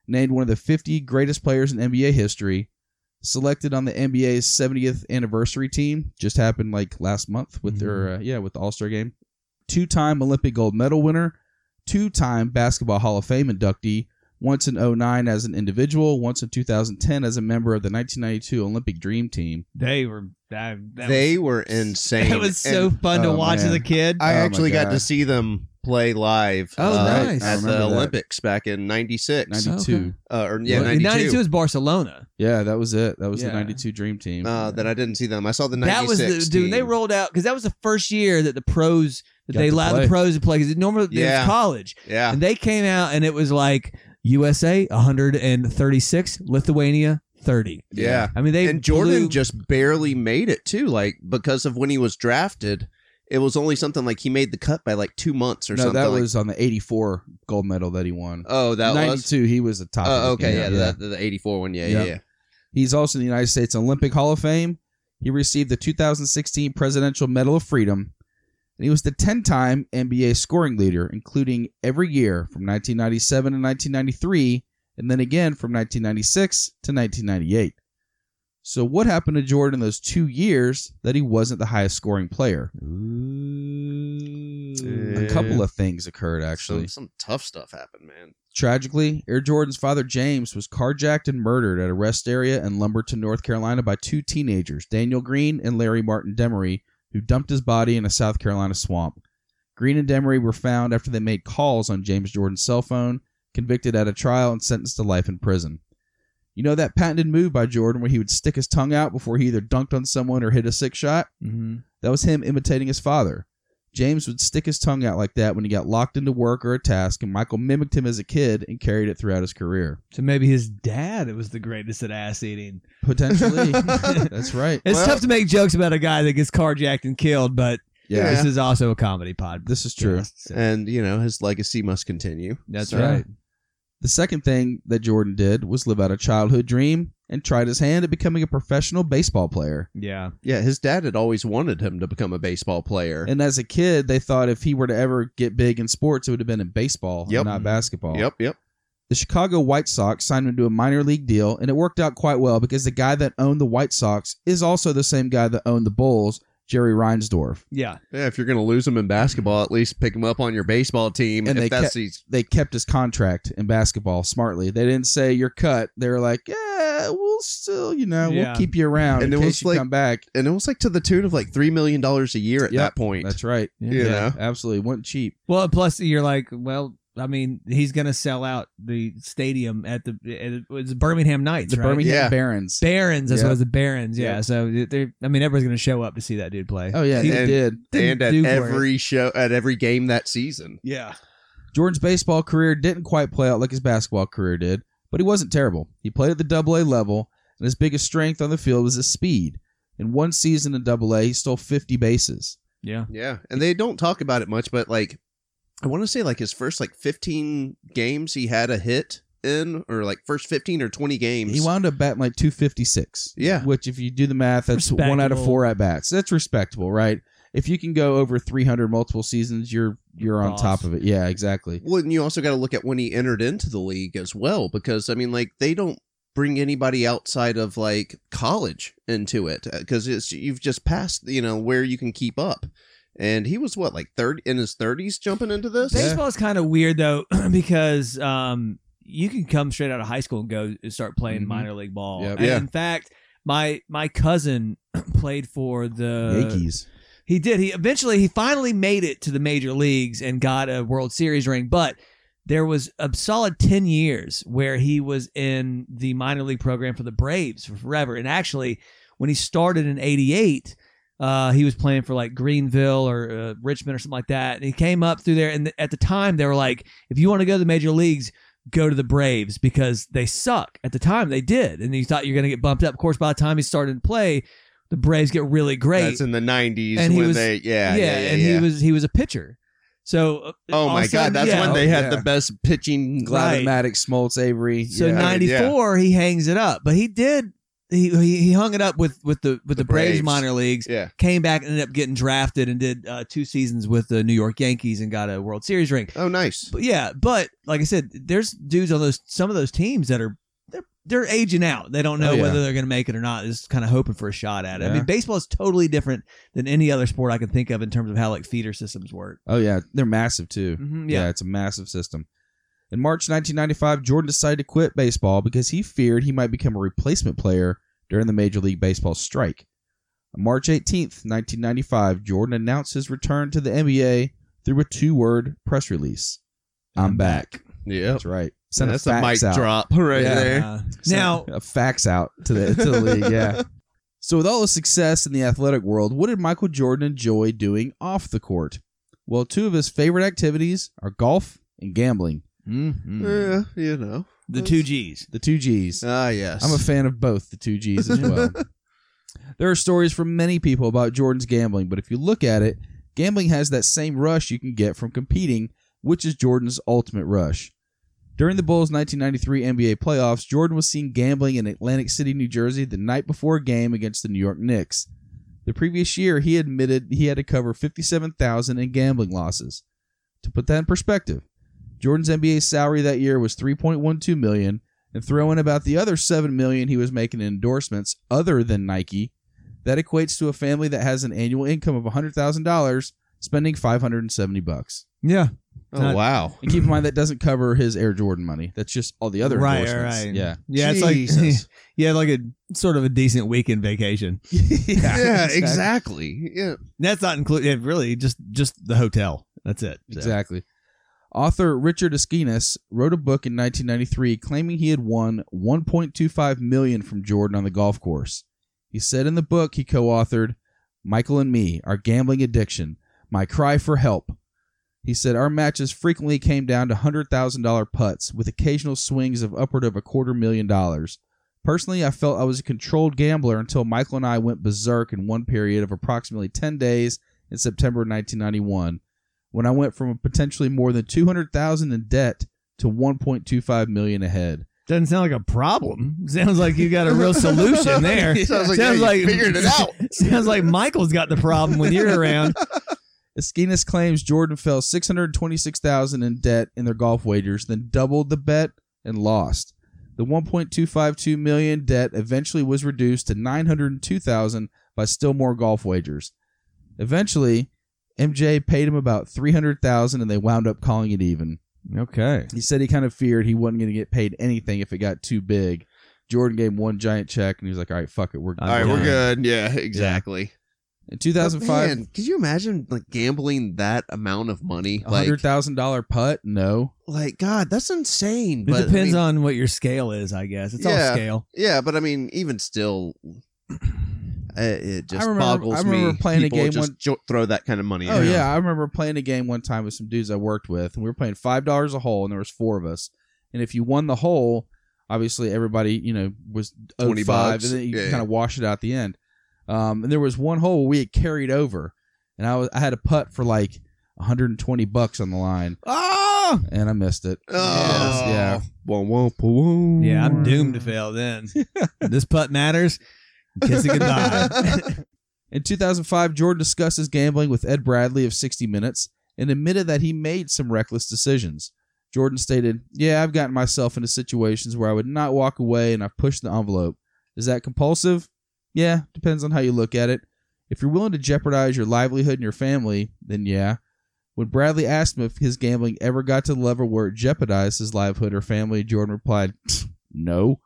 named one of the 50 greatest players in NBA history, selected on the NBA's 70th anniversary team, just happened like last month with their uh, yeah with the All Star game, two time Olympic gold medal winner, two time Basketball Hall of Fame inductee, once in 09 as an individual, once in 2010 as a member of the 1992 Olympic Dream Team. They were that, that they was, were <laughs> insane. It was so And fun to Oh, watch as a kid. I Oh, actually got to see them play live. Oh, uh, nice. At the remember that. Olympics back in '96. 92. Okay. Uh, or yeah, Well, '92. 92 is Barcelona. Yeah, that was it. That was Yeah. the 92 Dream Team. uh, that I didn't see them. I saw the That was the dude. They rolled out because that was the first year that the pros that Got they allowed play. the pros to play because normally it was college Yeah, and they came out and it was like USA 136, Lithuania 30. yeah. I mean they and Jordan blew- just barely made it too, like because of when he was drafted. It was only something like he made the cut by like two months or no, something. that like- was on the 84 gold medal that he won. oh, that was. 92, he was the top. Oh, okay, game. yeah, The, the '84 one, yeah, Yeah. yeah, yeah. He's also in the United States Olympic Hall of Fame. He received the 2016 Presidential Medal of Freedom. And he was the 10 time NBA scoring leader, including every year from 1997 to 1993, and then again from 1996 to 1998. So, what happened to Jordan those two years that he wasn't the highest scoring player? A couple of things occurred, actually. Some, some tough stuff happened, man. Tragically, Air Jordan's father James was carjacked and murdered at a rest area in Lumberton, North Carolina by two teenagers, Daniel Green and Larry Martin Demery, who dumped his body in a South Carolina swamp. Green and Demery were found after they made calls on James Jordan's cell phone, convicted at a trial, and sentenced to life in prison. You know that patented move by Jordan where he would stick his tongue out before he either dunked on someone or hit a sick shot? Mhm. That was him imitating his father. James would stick his tongue out like that when he got locked into work or a task, and Michael mimicked him as a kid and carried it throughout his career. So maybe his dad was the greatest at ass eating. Potentially. <laughs> That's right. It's Well- tough to make jokes about a guy that gets carjacked and killed, but Yeah, this is also a comedy pod. this is true. So And you know his legacy must continue. that's Yeah. right. The second thing that Jordan did was live out a childhood dream and tried his hand at becoming a professional baseball player. Yeah. Yeah, his dad had always wanted him to become a baseball player. And as a kid, they thought if he were to ever get big in sports, it would have been in baseball Yep. and not basketball. Yep, yep. The Chicago White Sox signed him to a minor league deal, and it worked out quite well because the guy that owned the White Sox is also the same guy that owned the Bulls, Jerry Reinsdorf. Yeah. Yeah, if you're gonna lose him in basketball, at least pick him up on your baseball team. And if they that's kept- he's They kept his contract in basketball smartly. They didn't say you're cut. They were like, yeah, we'll still, you know, Yeah. we'll keep you around And in it case was you like- come back. and it was like to the tune of like three million dollars a year at Yep, that point. That's right. You know? absolutely. wasn't cheap. Well, plus you're like, well, I mean, he's gonna sell out the stadium at the it was Birmingham Knights, The right? Birmingham Yeah. Barons. Barons. as Yeah. what it was. The Barons. Yeah. Yeah. So they, I mean, everybody's gonna show up to see that dude play. Oh yeah, He- they and- did. And at do great. every show, at every game that season. Yeah. Jordan's baseball career didn't quite play out like his basketball career did, but he wasn't terrible. He played at the Double A level, and his biggest strength on the field was his speed. In one season in Double A, he stole 50 bases. Yeah. Yeah, and they don't talk about it much, but like, I want to say like his first like 15 games he had a hit in, or like first 15 or 20 games. He wound up batting like 256. Yeah. Which, if you do the math, that's one out of four at bats. That's respectable, right? If you can go over 300 multiple seasons, you're you're on Boss. top of it. Yeah, exactly. Well, and you also got to look at when he entered into the league as well, because I mean, like they don't bring anybody outside of like college into it because it's you've just passed you know where you can keep up, and he was what like third in his thirties jumping into this. Baseball is kind of weird though <clears throat> because um, you can come straight out of high school and go start playing Mhm. minor league ball. Yep. And Yeah. In fact, my my cousin <clears throat> played for the Yankees. He did. He eventually he finally made it to the major leagues and got a World Series ring, but there was a solid 10 years where he was in the minor league program for the Braves for forever. And actually, when he started in 88, uh, he was playing for like Greenville or uh, Richmond or something like that. And he came up through there. And th- at the time, they were like, if you want to go to the major leagues, go to the Braves because they suck. At the time, they did, and you thought you're going to get bumped up. Of course, by the time he started to play, the Braves get really great. That's in the '90s And he was- they, yeah, yeah, yeah, and yeah. he was he was a pitcher. So uh, Oh my sudden- god, that's yeah. when they had yeah. the best pitching. Right. Glavine, Maddux, Smoltz, Avery. So yeah. ninety four, he hangs it up, but he did. He, he he hung it up with with the with the, The Braves. Braves. minor leagues. Yeah. Came back and ended up getting drafted and did uh, two seasons with the New York Yankees and got a World Series ring. Oh, nice. But yeah, but like I said, there's dudes on those some of those teams that are they're they're aging out. They don't know Oh, yeah. whether they're going to make it or not. They're Just kind of hoping for a shot at it. I mean, baseball is totally different than any other sport I can think of in terms of how like feeder systems work. Oh yeah, they're massive too. Mhm, yeah. yeah. it's a massive system. In March 1995, Jordan decided to quit baseball because he feared he might become a replacement player during the Major League Baseball strike. On March 18th, 1995, Jordan announced his return to the NBA through a two-word press release. I'm back. Yeah, That's right. Sent that's a a mic out. drop right Yeah. there. Uh, <laughs> now, <laughs> a fax out to the to the league. Yeah. <laughs> So with all the success in the athletic world, what did Michael Jordan enjoy doing off the court? Well, two of his favorite activities are golf and gambling. mhm. Yeah, you know. the two G's. The two G's. Ah, yes. I'm a fan of both the two G's as well. there are stories from many people about Jordan's gambling, but if you look at it, gambling has that same rush you can get from competing, which is Jordan's ultimate rush. During the Bulls' 1993 NBA playoffs, Jordan was seen gambling in Atlantic City, New Jersey the night before a game against the New York Knicks. The previous year, he admitted he had to cover 57,000 in gambling losses. To put that in perspective, Jordan's NBA salary that year was 3.12 million, and throw in about the other 7 million he was making in endorsements other than Nike, that equates to a family that has an annual income of $100,000 spending 570 bucks. Yeah. Oh Not- wow. And keep in mind that doesn't cover his Air Jordan money. That's just all the other Right, endorsements. right. Yeah. Yeah, it's Jesus. <laughs> like yeah, like a sort of a decent weekend vacation. <laughs> Yeah, exactly. Yeah. That's not included. Really, just just the hotel. That's it. So. Exactly. Author Richard Esquinas wrote a book in 1993 claiming he had won 1.25 million from Jordan on the golf course. He said in the book he co-authored, "Michael and Me: Our Gambling Addiction: My Cry for Help." He said our matches frequently came down to $100,000 putts with occasional swings of upward of a quarter million dollars. Personally, I felt I was a controlled gambler until Michael and I went berserk in one period of approximately 10 days in September 1991 when I went from potentially more than 200,000 in debt to 1.25 million ahead. Doesn't sound like a problem. Sounds like you got a real solution there. <laughs> Sounds like, yeah, you figured it out. <laughs> sounds like Michael's got the problem when you're around. <laughs> Esquinas claims Jordan fell 626,000 in debt in their golf wagers, then doubled the bet and lost. The 1.252 million debt eventually was reduced to 902,000 by still more golf wagers. Eventually, MJ paid him about 300,000 and they wound up calling it even. Okay. He said he kind of feared he wasn't going to get paid anything if it got too big. Jordan gave him one giant check and he was like, "All right, fuck it, we're All right, we're good. Yeah, <laughs> exactly. In 2005, Man, could you imagine like gambling that amount of money? a Like, hundred thousand dollar putt? No. like God, that's insane. It But I depends mean, on what your scale is, I guess. It's Yeah. all scale. Yeah, but I mean, even still, it, it just I remember- boggles I remember me. playing a People game just one- jo- throw that kind of money. Oh around. yeah, I remember playing a game one time with some dudes I worked with, and we were playing five dollars a hole, and there was four of us. And if you won the hole, obviously everybody you know was owed 20 five, bucks. and then you Yeah, kind of wash it out at the end. Um, and there was one hole we had carried over, and I was I had a putt for like 120 bucks on the line, Oh! and I missed it. Oh, yeah. Wah, wah, wah, wah. Yeah, I'm doomed to fail then. <laughs> this putt matters. Kiss it goodbye. <laughs> In 2005, Jordan discussed his gambling with Ed Bradley of 60 Minutes and admitted that he made some reckless decisions. Jordan stated, Yeah, I've gotten myself into situations where I would not walk away and I've pushed the envelope. Is that compulsive? Yeah, depends on how you look at it. If you're willing to jeopardize your livelihood and your family, then yeah. When Bradley asked him if his gambling ever got to the level where it jeopardized his livelihood or family, Jordan replied, <laughs> No.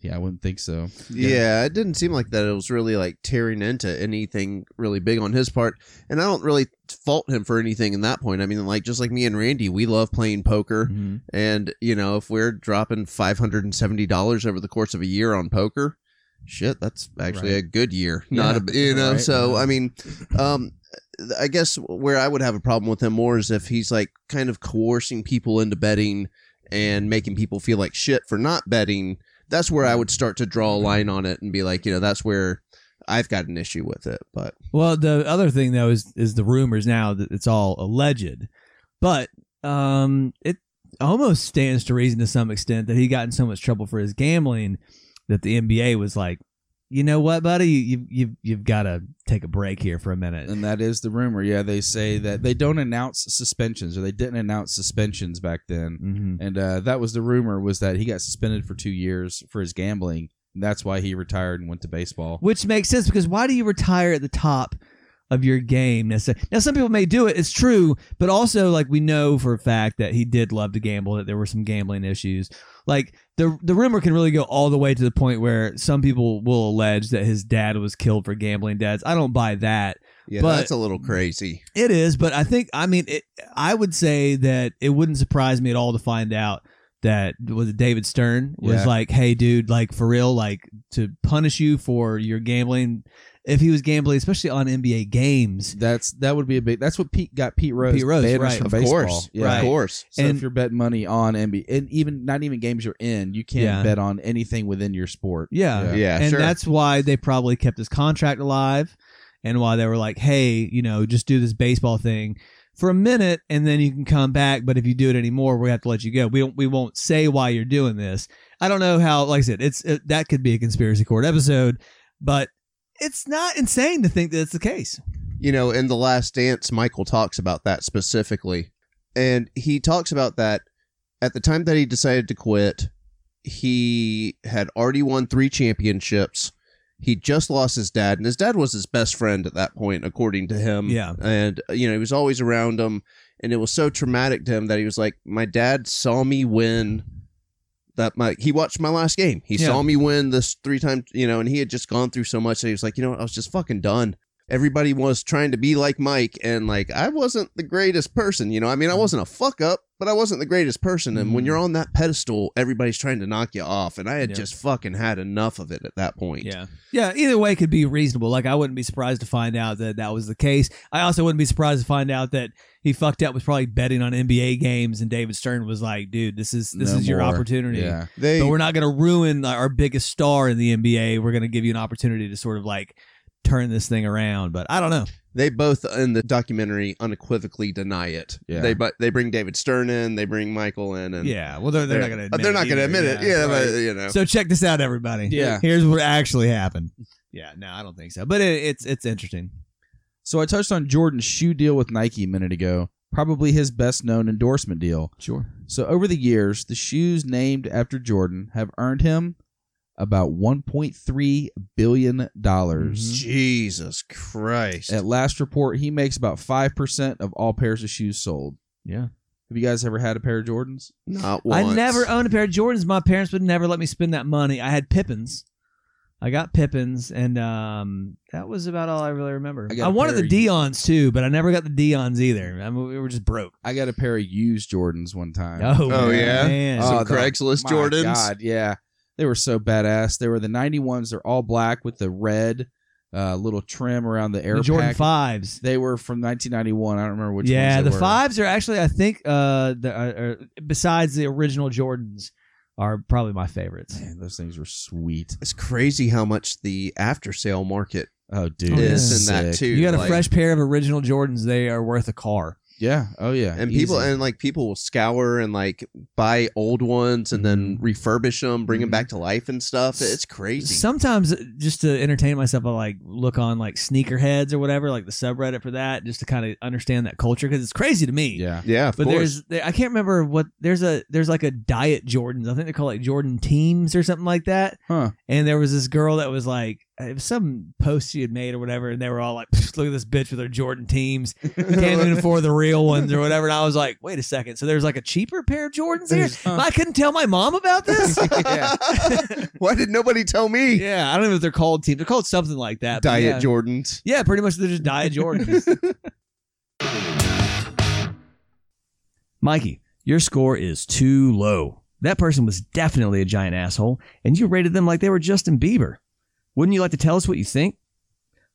Yeah, I wouldn't think so. Yeah, it didn't seem like that. It was really like tearing into anything really big on his part, and I don't really fault him for anything in that point. I mean, like just like me and Randy, we love playing poker, Mhm. and you know, if we're dropping five hundred and seventy dollars over the course of a year on poker, shit, that's actually Right. a good year. Yeah, Not a you know. right, so. I mean, um, I guess where I would have a problem with him more is if he's like kind of coercing people into betting and making people feel like shit for not betting, that's where I would start to draw a line on it and be like, you know, that's where I've got an issue with it. But Well, the other thing though is is the rumors now that it's all alleged, but um, it almost stands to reason to some extent that he got in so much trouble for his gambling that the NBA was like, you know what, buddy, you you've you've got to take a break here for a minute. And that is the rumor. Yeah, they say that they don't announce suspensions, or they didn't announce suspensions back then. hmm And uh, that was the rumor was that he got suspended for two years for his gambling. That's why he retired and went to baseball. Which makes sense because why do you retire at the top of your game necessarily? Now, some people may do it. It's true, but also like we know for a fact that he did love to gamble. That there were some gambling issues. Like the the rumor can really go all the way to the point where some people will allege that his dad was killed for gambling debts. I don't buy that. yeah, But- that's a little crazy. It is, but I think I mean it, I would say that it wouldn't surprise me at all to find out that was David Stern was Yeah. like, "Hey, dude, like for real, like to punish you for your gambling." If he was gambling, especially on NBA games, That's that would be a big. That's what Pete got Pete Rose. Pete Rose, banned right. From Of baseball. course, Yeah. Right. of course. So And- if you're betting money on NBA, and even not even games you're in, you can't Yeah. bet on anything within your sport. yeah, Yeah. Yeah, and sure. that's why they probably kept his contract alive, and why they were like, "Hey, you know, just do this baseball thing." For a minute, and then you can come back. But if you do it anymore, we have to let you go. We don't. We won't say why you're doing this. I don't know how. Like I said, it's it, that could be a conspiracy court episode, but it's not insane to think that it's the case. you know, in the last dance, Michael talks about that specifically. And he talks about that at the time that he decided to quit, he had already won three championships. He just lost his dad, and his dad was his best friend at that point, according to him. Yeah. And, you know, he was always around him. And it was so traumatic to him that he was like, My dad saw me win that my he watched my last game. He Yeah. saw me win this three times, you know, and he had just gone through so much that he was like, you know what, I was just fucking done. Everybody was trying to be like Mike, and like I wasn't the greatest person, you know. I mean, I wasn't a fuck up, but I wasn't the greatest person. And when Mhm. you're on that pedestal, everybody's trying to knock you off, and I had just fucking had enough of it at that point. Yeah. Yeah. Either way could be reasonable. Like, I wouldn't be surprised to find out that that was the case. I also wouldn't be surprised to find out that he fucked up with probably betting on NBA games, and David Stern was like, dude, this is this No is your more. opportunity. Yeah. They But we're not going to ruin our biggest star in the NBA. We're going to give you an opportunity to sort of like turn this thing around. But I don't know. they both in the documentary unequivocally deny it. Yeah. They but they bring David Stern in, they bring Michael in, and Yeah. Well, they're, they're, not going to admit they're it not going to either. admit it. Yeah, right. but you know. So check this out, everybody. Yeah. Here's what actually happened. Yeah. No, I don't think so. But it, it's it's interesting. So I touched on Jordan's shoe deal with Nike a minute ago. Probably his best known endorsement deal. Sure. So over the years, the shoes named after Jordan have earned him about 1.3 billion dollars. Mhm. Jesus Christ. At last report, he makes about 5% of all pairs of shoes sold. Yeah. Have you guys ever had a pair of Jordans? Not once. I never owned a pair of Jordans. My parents would never let me spend that money. I had Pippens. I got Pippens, and um, that was about all I really remember. I I, wanted the of- Dions too, but I never got the Dions either. I mean, we were just broke. I got a pair of used Jordans one time. Oh, Oh, yeah? man. Some Oh, the- Craigslist my Jordans? God, yeah. They were so badass. They were the 91s. They're all black with the red uh, little trim around the air the Jordan pack. fives. They were from 1991. I don't remember which yeah, ones the were. fives are actually, I think, uh, the, uh, uh, besides the original Jordans, are probably my favorites. Man, those things were sweet. It's crazy how much the after sale market Oh, dude. Oh, is yeah. in that too. You got a Like- fresh pair of original Jordans, they are worth a car. Yeah. Oh, yeah. and people and like people will scour and like buy old ones and then Mm-hmm. refurbish them, bring them back to life and stuff. It's crazy. Sometimes, uh, just to entertain myself, I like look on like sneakerheads or whatever, like the subreddit for that, just to kind of understand that culture because it's crazy to me. yeah. yeah, of But course. there's, there, I can't remember what there's a there's like a diet Jordans. I think they call it Jordan Teams or something like that. Huh. And there was this girl that was like, Uh, it was some post she had made or whatever, and they were all like, <laughs> "Look at this bitch with her Jordan Teams, can't even afford the real ones or whatever." And I was like, "Wait a second, so there's like a cheaper pair of Jordans here? Huh. I couldn't tell my mom about this." <laughs> <laughs> Why did nobody tell me? yeah, I don't know if they're called teams. They're called something like that. but Diet yeah. Jordans. Yeah, pretty much they're just diet Jordans. Mikey, your score is too low. That person was definitely a giant asshole, and you rated them like they were Justin Bieber. Wouldn't you like to tell us what you think?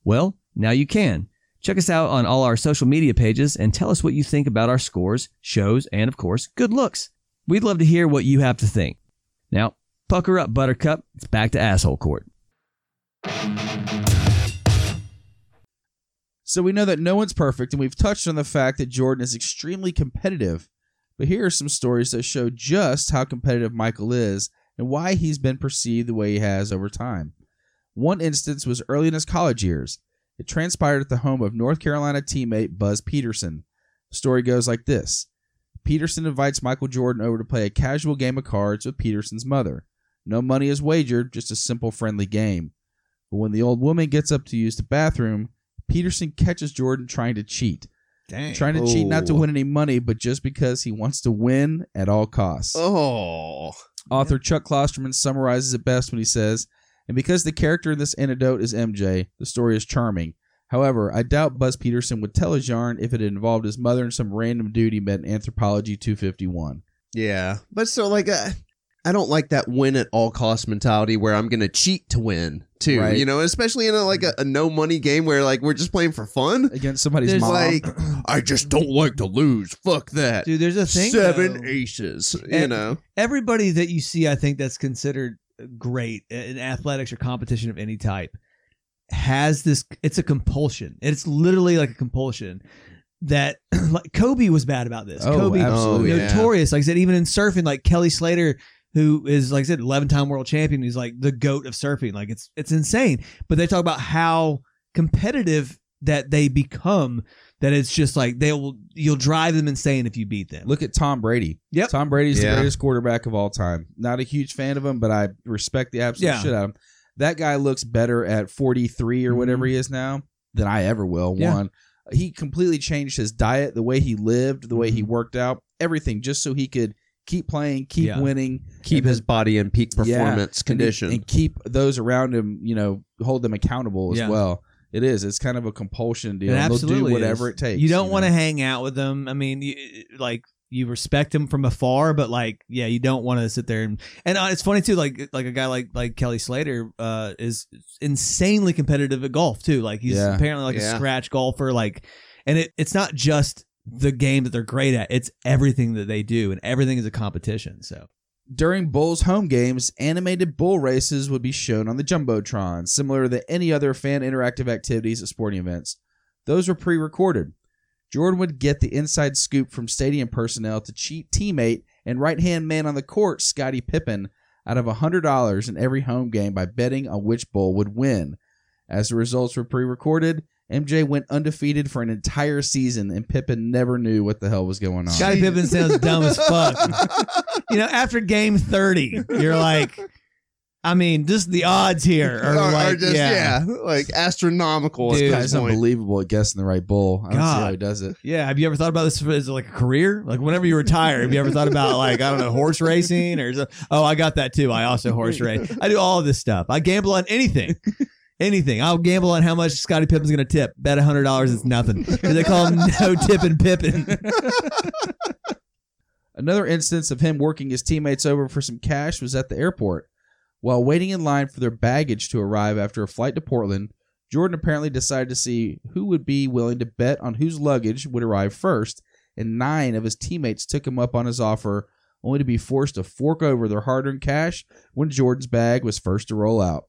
Well, now you can. Check us out on all our social media pages and tell us what you think about our scores, shows, and of course, good looks. We'd love to hear what you have to think. Now, pucker up, Buttercup. It's back to asshole court. So we know that no one's perfect, and we've touched on the fact that Jordan is extremely competitive. But here are some stories that show just how competitive Michael is and why he's been perceived the way he has over time. One instance was early in his college years. It transpired at the home of North Carolina teammate Buzz Peterson. The story goes like this Peterson invites Michael Jordan over to play a casual game of cards with Peterson's mother. No money is wagered, just a simple friendly game. But when the old woman gets up to use the bathroom, Peterson catches Jordan trying to cheat. Dang. Trying to cheat not to win any money, but just because he wants to win at all costs. Oh, Author Chuck Klosterman summarizes it best when he says, And because the character in this anecdote is MJ, the story is charming. However, I doubt Buzz Peterson would tell his yarn if it involved his mother and some random dude he met in Anthropology 251. yeah. But so like, uh, I don't like that win at all cost mentality where I'm gonna cheat to win too. Right. You know, especially in a, like a, a no money game where like we're just playing for fun. Against somebody's There's mom. Like, I just don't like to lose. Fuck that. Dude, there's a thing. Seven though. aces. You know. everybody that you see, I think that's considered great in athletics or competition of any type has this. It's a compulsion. It's literally like a compulsion that <clears throat> like Kobe was bad about this. Oh, Kobe, absolutely. Yeah. notorious. Like I said, even in surfing, like Kelly Slater, who is like I said, eleven time world champion. He's like the goat of surfing. Like it's it's insane. But they talk about how competitive that they become. That it's just like they will you'll drive them insane if you beat them. Look at Tom Brady. Yep. Tom Brady's Yeah. the greatest quarterback of all time. Not a huge fan of him, but I respect the absolute Yeah. shit out of him. That guy looks better at 43 or Mhm. whatever he is now than I ever will. Yeah. One, he completely changed his diet, the way he lived, the way he worked out, everything, just so he could keep playing, keep Yeah. winning, Keep and his body in peak Yeah. performance and- condition. and keep those around him, you know, hold them accountable as Yeah. well. It is. It's kind of a compulsion deal. It and They'll absolutely do whatever is. it takes. You don't know? want to hang out with them. I mean, you, like you respect them from afar, but like, yeah, you don't want to sit there and and uh, it's funny too. Like like a guy like like Kelly Slater uh, is insanely competitive at golf too. Like he's Yeah. apparently like a scratch golfer. Like, and it, it's not just the game that they're great at; it's everything that they do, and everything is a competition. So During Bulls home games, animated bull races would be shown on the Jumbotron, similar to any other fan interactive activities at sporting events. Those were pre recorded. Jordan would get the inside scoop from stadium personnel to cheat teammate and right hand man on the court, Scottie Pippen, out of $100 in every home game by betting on which bull would win. As the results were pre recorded, MJ went undefeated for an entire season, and Pippen never knew what the hell was going on. Scottie Pippen sounds dumb as fuck. you know, after game thirty, you're like, I mean, just the odds here are, Are- are like, just, yeah. yeah. like astronomical Dude, at Guy's point. unbelievable at guessing the right bull. I don't see how God. he does it. Yeah, have you ever thought about this as like a career? Like whenever you retire, have you ever thought about like I don't know horse racing or oh I got that too. I also horse race. I do all of this stuff. I gamble on anything, anything. I'll gamble on how much Scottie Pippen's going to tip. Bet a hundred dollars it's nothing. They call him <laughs> no tipping Pippen. <laughs> Another instance of him working his teammates over for some cash was at the airport. While waiting in line for their baggage to arrive after a flight to Portland, Jordan apparently decided to see who would be willing to bet on whose luggage would arrive first, and nine of his teammates took him up on his offer, only to be forced to fork over their hard earned cash when Jordan's bag was first to roll out.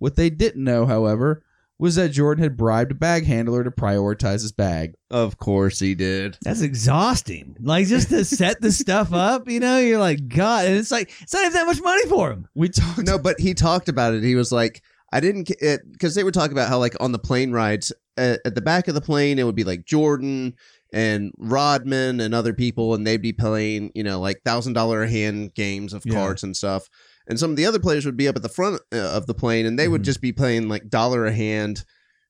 What they didn't know, however, was that Jordan had bribed a bag handler to prioritize his bag. Of course he did. That's exhausting. Like just to set the stuff up, you know, you're like God, and it's like it's not even that much money for him. We talked No, but he talked about it. He was like, I didn't, because they were talking about how, like, on the plane rides, at, at the back of the plane, it would be like Jordan and Rodman and other people, and they'd be playing, you know, like thousand dollar hand games of Yeah. cards and stuff. And some of the other players would be up at the front uh, of the plane, and they would Mhm. just be playing like dollar a hand,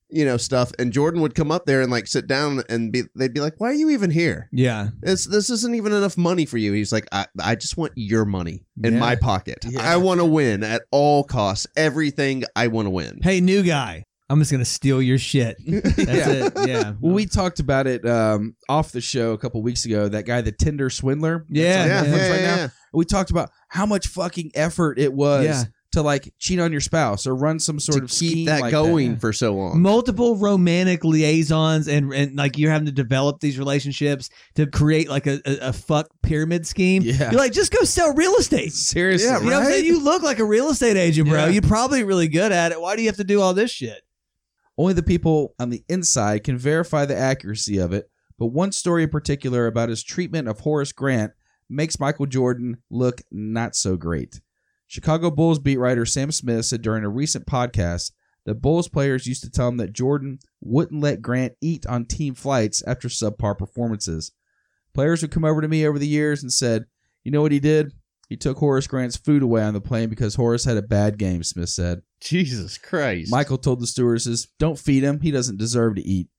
you know, stuff. And Jordan would come up there and like sit down, and be, they'd be like, "Why are you even here? Yeah, This this isn't even enough money for you." He's like, "I I just want your money in Yeah. my pocket. Yeah. I want to win at all costs. Everything I want to win." hey, new guy, I'm just gonna steal your shit. <laughs> That's Yeah. it. Yeah. Well, we talked about it um, off the show a couple weeks ago. That guy, the Tinder swindler. Yeah, That's on yeah, yeah, right now. yeah. We talked about how much fucking effort it was Yeah. to like cheat on your spouse or run some sort to of keep scheme that like going That. for so long. multiple romantic liaisons and and like you're having to develop these relationships to create like a, a, a fuck pyramid scheme. Yeah. You're like, just go sell real estate. Seriously, Yeah, You know what I'm Right? saying? You look like a real estate agent, bro. Yeah. You're probably really good at it. Why do you have to do all this shit? Only the people on the inside can verify the accuracy of it, but one story in particular about his treatment of Horace Grant makes Michael Jordan look not so great. Chicago Bulls beat writer Sam Smith said during a recent podcast that Bulls players used to tell him that Jordan wouldn't let Grant eat on team flights after subpar performances. Players would come over to me over the years and said, You know what he did? He took Horace Grant's food away on the plane because Horace had a bad game, Smith said. Jesus Christ. Michael told the stewardesses, "Don't feed him. He doesn't deserve to eat."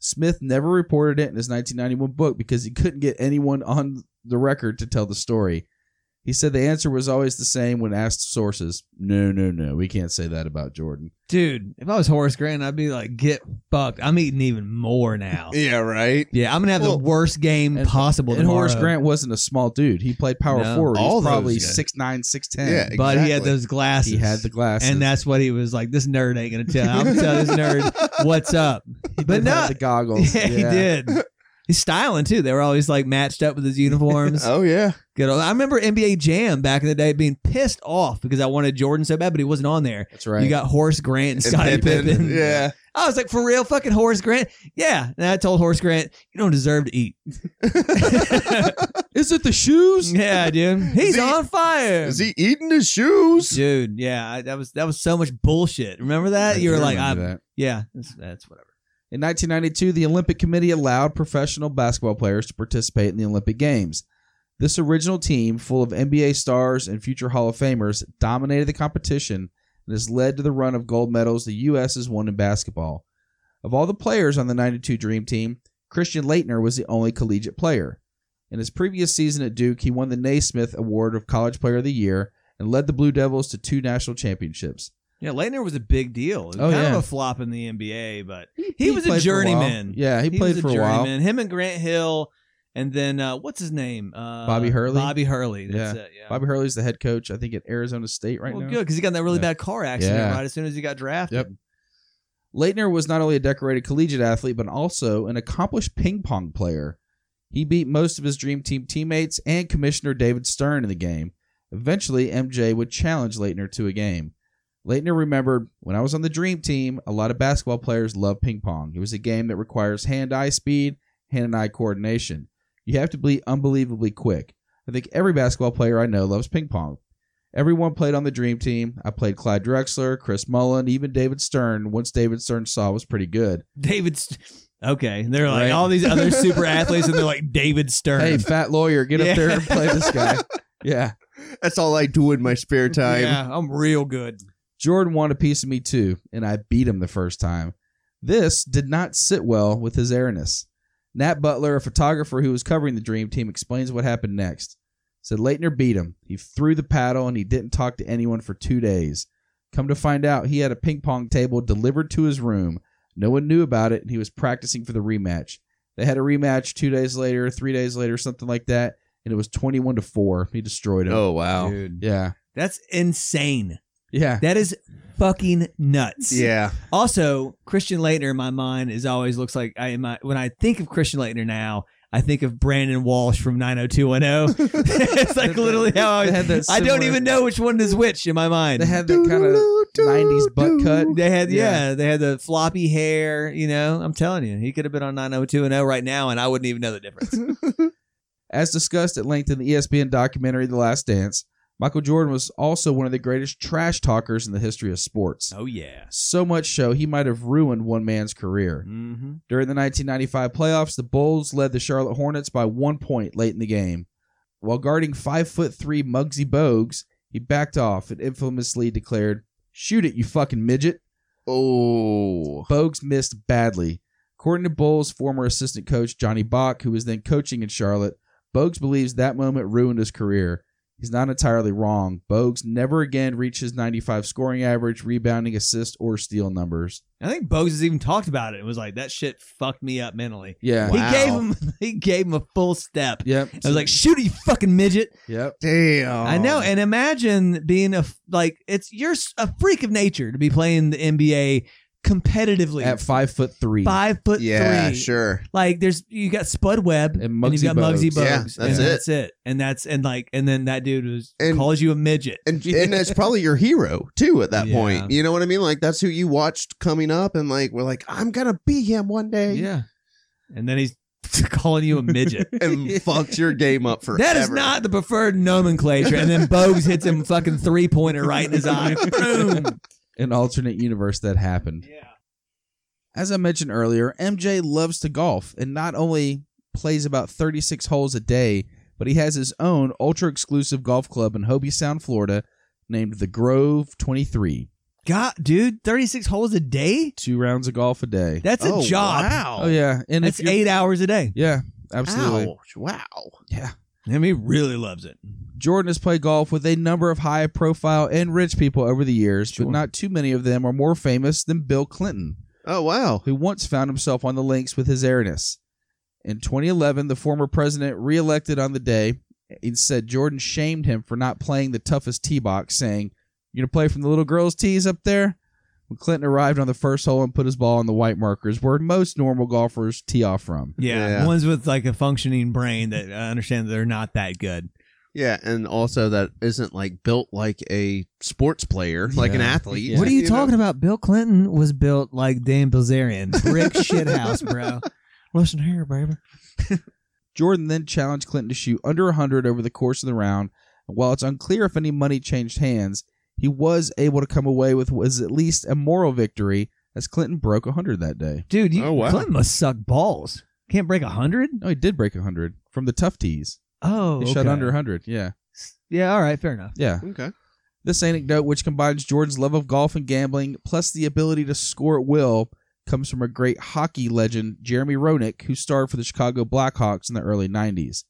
Smith never reported it in his 1991 book because he couldn't get anyone on the record to tell the story. He said the answer was always the same when asked sources. No, no, no. We can't say that about Jordan. Dude, if I was Horace Grant, I'd be like, get fucked. I'm eating even more now. <laughs> Yeah, right. Yeah, I'm gonna have Well, the worst game and- possible. And Horace. Grant wasn't a small dude. He played power No. forward. All He's probably those guys. six nine, six ten. Yeah, but he had those glasses. He had the glasses. and that's what he was like. This nerd ain't gonna tell. I'm gonna tell this nerd <laughs> what's up. he but not the goggles. <laughs> Yeah, he did. He's styling too. They were always like matched up with his uniforms. <laughs> Oh yeah. Good. Old, I remember NBA Jam back in the day being pissed off because I wanted Jordan so bad, but he wasn't on there. That's right. You got Horace Grant and And Scottie Pippen, Pippen. <laughs> Yeah. I was like, for real, fucking Horace Grant. Yeah. And I told Horace Grant, you don't deserve to eat. <laughs> Is it the shoes? Yeah, dude. He's he- on fire. Is he eating his shoes? Dude, yeah, I, that was that was so much bullshit. Remember that? I you were like, I'm, that. yeah, that's, that's whatever. In 1992, the Olympic Committee allowed professional basketball players to participate in the Olympic Games. This original team, full of NBA stars and future Hall of Famers, dominated the competition and has led to the run of gold medals the U.S. has won in basketball. Of all the players on the 92 Dream Team, Christian Laettner was the only collegiate player. In his previous season at Duke, he won the Naismith Award of College Player of the Year and led the Blue Devils to two national championships. Yeah, Laettner was a big deal. It was Oh, kind yeah. of a flop in the NBA, but he, was a while. journeyman. Yeah, he, He played for a while. journeyman. Him and Grant Hill, and then uh, what's his name? Uh, Bobby Hurley? Bobby Hurley. That's Yeah. it. Yeah. Bobby Hurley's the head coach, I think, at Arizona State right well, now. good because he got in that really Yeah. bad car accident Yeah. right as soon as he got drafted. Yep. Laettner was not only a decorated collegiate athlete, but also an accomplished ping pong player. He beat most of his dream team teammates and Commissioner David Stern in the game. Eventually, MJ would challenge Laettner to a game. Laettner remembered, when I was on the dream team, a lot of basketball players love ping pong. It was a game that requires hand eye speed, hand and eye coordination. You have to be unbelievably quick. I think every basketball player I know loves ping pong. Everyone played on the dream team. I played Clyde Drexler, Chris Mullin, even David Stern. Once David Stern saw was pretty good. David. St- okay, they're like Right. all these other <laughs> super athletes, and they're like David Stern. Hey, fat lawyer, get Yeah. up there and play this guy. <laughs> Yeah. That's all I do in my spare time. yeah, I'm real good. Jordan wanted a piece of me too, and I beat him the first time. This did not sit well with his airness. Nat Butler, a photographer who was covering the Dream Team, explains what happened next. Said Laettner beat him. He threw the paddle and he didn't talk to anyone for two days. Come to find out, he had a ping pong table delivered to his room. No one knew about it, and he was practicing for the rematch. They had a rematch two days later, three days later, something like that, and it was twenty-one to four. He destroyed him. Oh wow. Dude, yeah, that's insane. Yeah. That is fucking nuts. Yeah. Also, Christian Laettner in my mind is always looks like I in my when I think of Christian Laettner now, I think of Brandon Walsh from 90210. <laughs> it's like literally how I, They had that I don't even know which one is which in my mind. They had that kind of '90s butt cut. They had yeah. Yeah. they had the floppy hair. You know, I'm telling you, he could have been on 90210 right now, and I wouldn't even know the difference. <laughs> As discussed at length in the ESPN documentary The Last Dance, Michael Jordan was also one of the greatest trash talkers in the history of sports. oh yeah. So much so he might have ruined one man's career. Mm-hmm. During the 1995 playoffs, the Bulls led the Charlotte Hornets by one point late in the game. While guarding five foot three Muggsy Bogues, he backed off and infamously declared, "Shoot it, you fucking midget." Oh. Bogues missed badly. According to Bulls former assistant coach Johnny Bach, who was then coaching in Charlotte, Bogues believes that moment ruined his career. He's not entirely wrong. Bogues never again reached his 95 scoring average, rebounding, assist, or steal numbers. I think Bogues has even talked about it. It was like that shit fucked me up mentally. Yeah. Wow. He gave him <laughs> he gave him a full step. Yep. I was like, shoot you fucking midget. yep. Damn. I know, and imagine being a like it's you're a freak of nature to be playing the NBA competitively At five foot three. five foot Yeah, three. sure. Like there's you got Spud Webb And and, Muggsy you got Muggsy Bogues. Bogues. Yeah, and that's it. That's it. And that's and like and then that dude was And- calls you a midget. And <laughs> and that's probably your hero too at that Yeah. point. You know what I mean? Like that's who you watched coming up, and like we're like, I'm gonna be him one day. yeah. And then he's <laughs> calling you a midget. <laughs> And fucks your game up for That is not the preferred nomenclature. And then Bogues hits him fucking three pointer right in his eye. Boom. An alternate universe that happened. Yeah. As I mentioned earlier, MJ loves to golf and not only plays about 36 holes a day, but he has his own ultra exclusive golf club in Hobe Sound, Florida, named the Grove 23. God, dude, 36 holes a day? Two rounds of golf a day. That's a Oh, job. Wow. oh yeah, and That's you're- eight hours a day. Yeah, absolutely. Ouch. Wow. Yeah. Mean, he really loves it. Jordan has played golf with a number of high profile and rich people over the years, Sure. but not too many of them are more famous than Bill Clinton. Oh wow. who once found himself on the links with his airness. In 2011, the former president reelected on the day and said Jordan shamed him for not playing the toughest tee box, saying, You're gonna play from the little girls' tees up there? When Clinton arrived on the first hole and put his ball on the white markers, where most normal golfers tee off from. Yeah, Yeah. ones with like a functioning brain that I understand that they're not that good. Yeah, and also that isn't like built like a sports player, like an Yeah. athlete. Yeah. What are you, know? talking about? Bill Clinton was built like Dan Bilzerian, brick <laughs> shithouse, bro. Listen here, baby. <laughs> Jordan then challenged Clinton to shoot under 100 over the course of the round. And while it's unclear if any money changed hands, he was able to come away with was at least a moral victory as Clinton broke 100 that day. Dude, you, Oh, wow. Clinton must suck balls. Can't break a hundred. No, he did break 100 from the tough tees. Oh, He shot okay. under 100. Yeah. Yeah, all right, fair enough. Yeah. Okay. This anecdote, which combines Jordan's love of golf and gambling plus the ability to score at will, comes from a great hockey legend, Jeremy Roenick, who starred for the Chicago Blackhawks in the early 90s.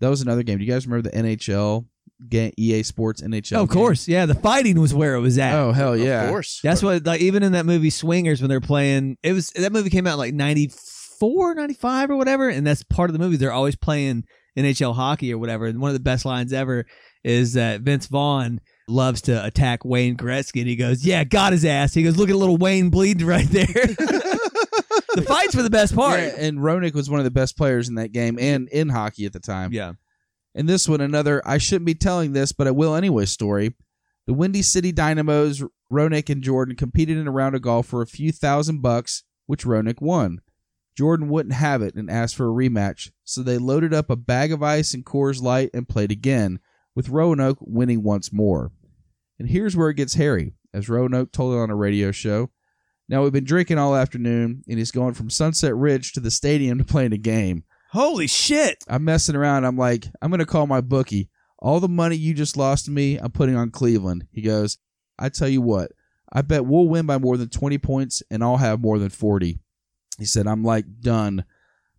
That was another game. Do you guys remember the NHL, ga- EA Sports NHL? Oh, of game? course, yeah. The fighting was where it was at. Oh, hell yeah. Of course. That's what like even in that movie Swingers when they're playing it was that movie came out in, like 94, 95 or whatever and that's part of the movie they're always playing NHL hockey or whatever and one of the best lines ever is that Vince Vaughn loves to attack Wayne Gretzky and he goes, "Yeah, got his ass." He goes, "Look at little Wayne bleeding right there." <laughs> the fights were the best part. Yeah, and Roenick was one of the best players in that game and in hockey at the time. Yeah. And this one, another I shouldn't be telling this, but I will anyway story. The Windy City Dynamos, Roenick and Jordan competed in a round of golf for a few thousand bucks, which Roenick won. Jordan wouldn't have it and asked for a rematch, so they loaded up a bag of ice and Coors Light and played again, with Roenick winning once more. And here's where it gets hairy, as Roenick told it on a radio show. Now we've been drinking all afternoon, and he's going from Sunset Ridge to the stadium to play in a game. Holy shit. I'm messing around. I'm like, I'm going to call my bookie. All the money you just lost to me, I'm putting on Cleveland. He goes, I tell you what, I bet we'll win by more than 20 points and I'll have more than 40. He said, I'm like, done.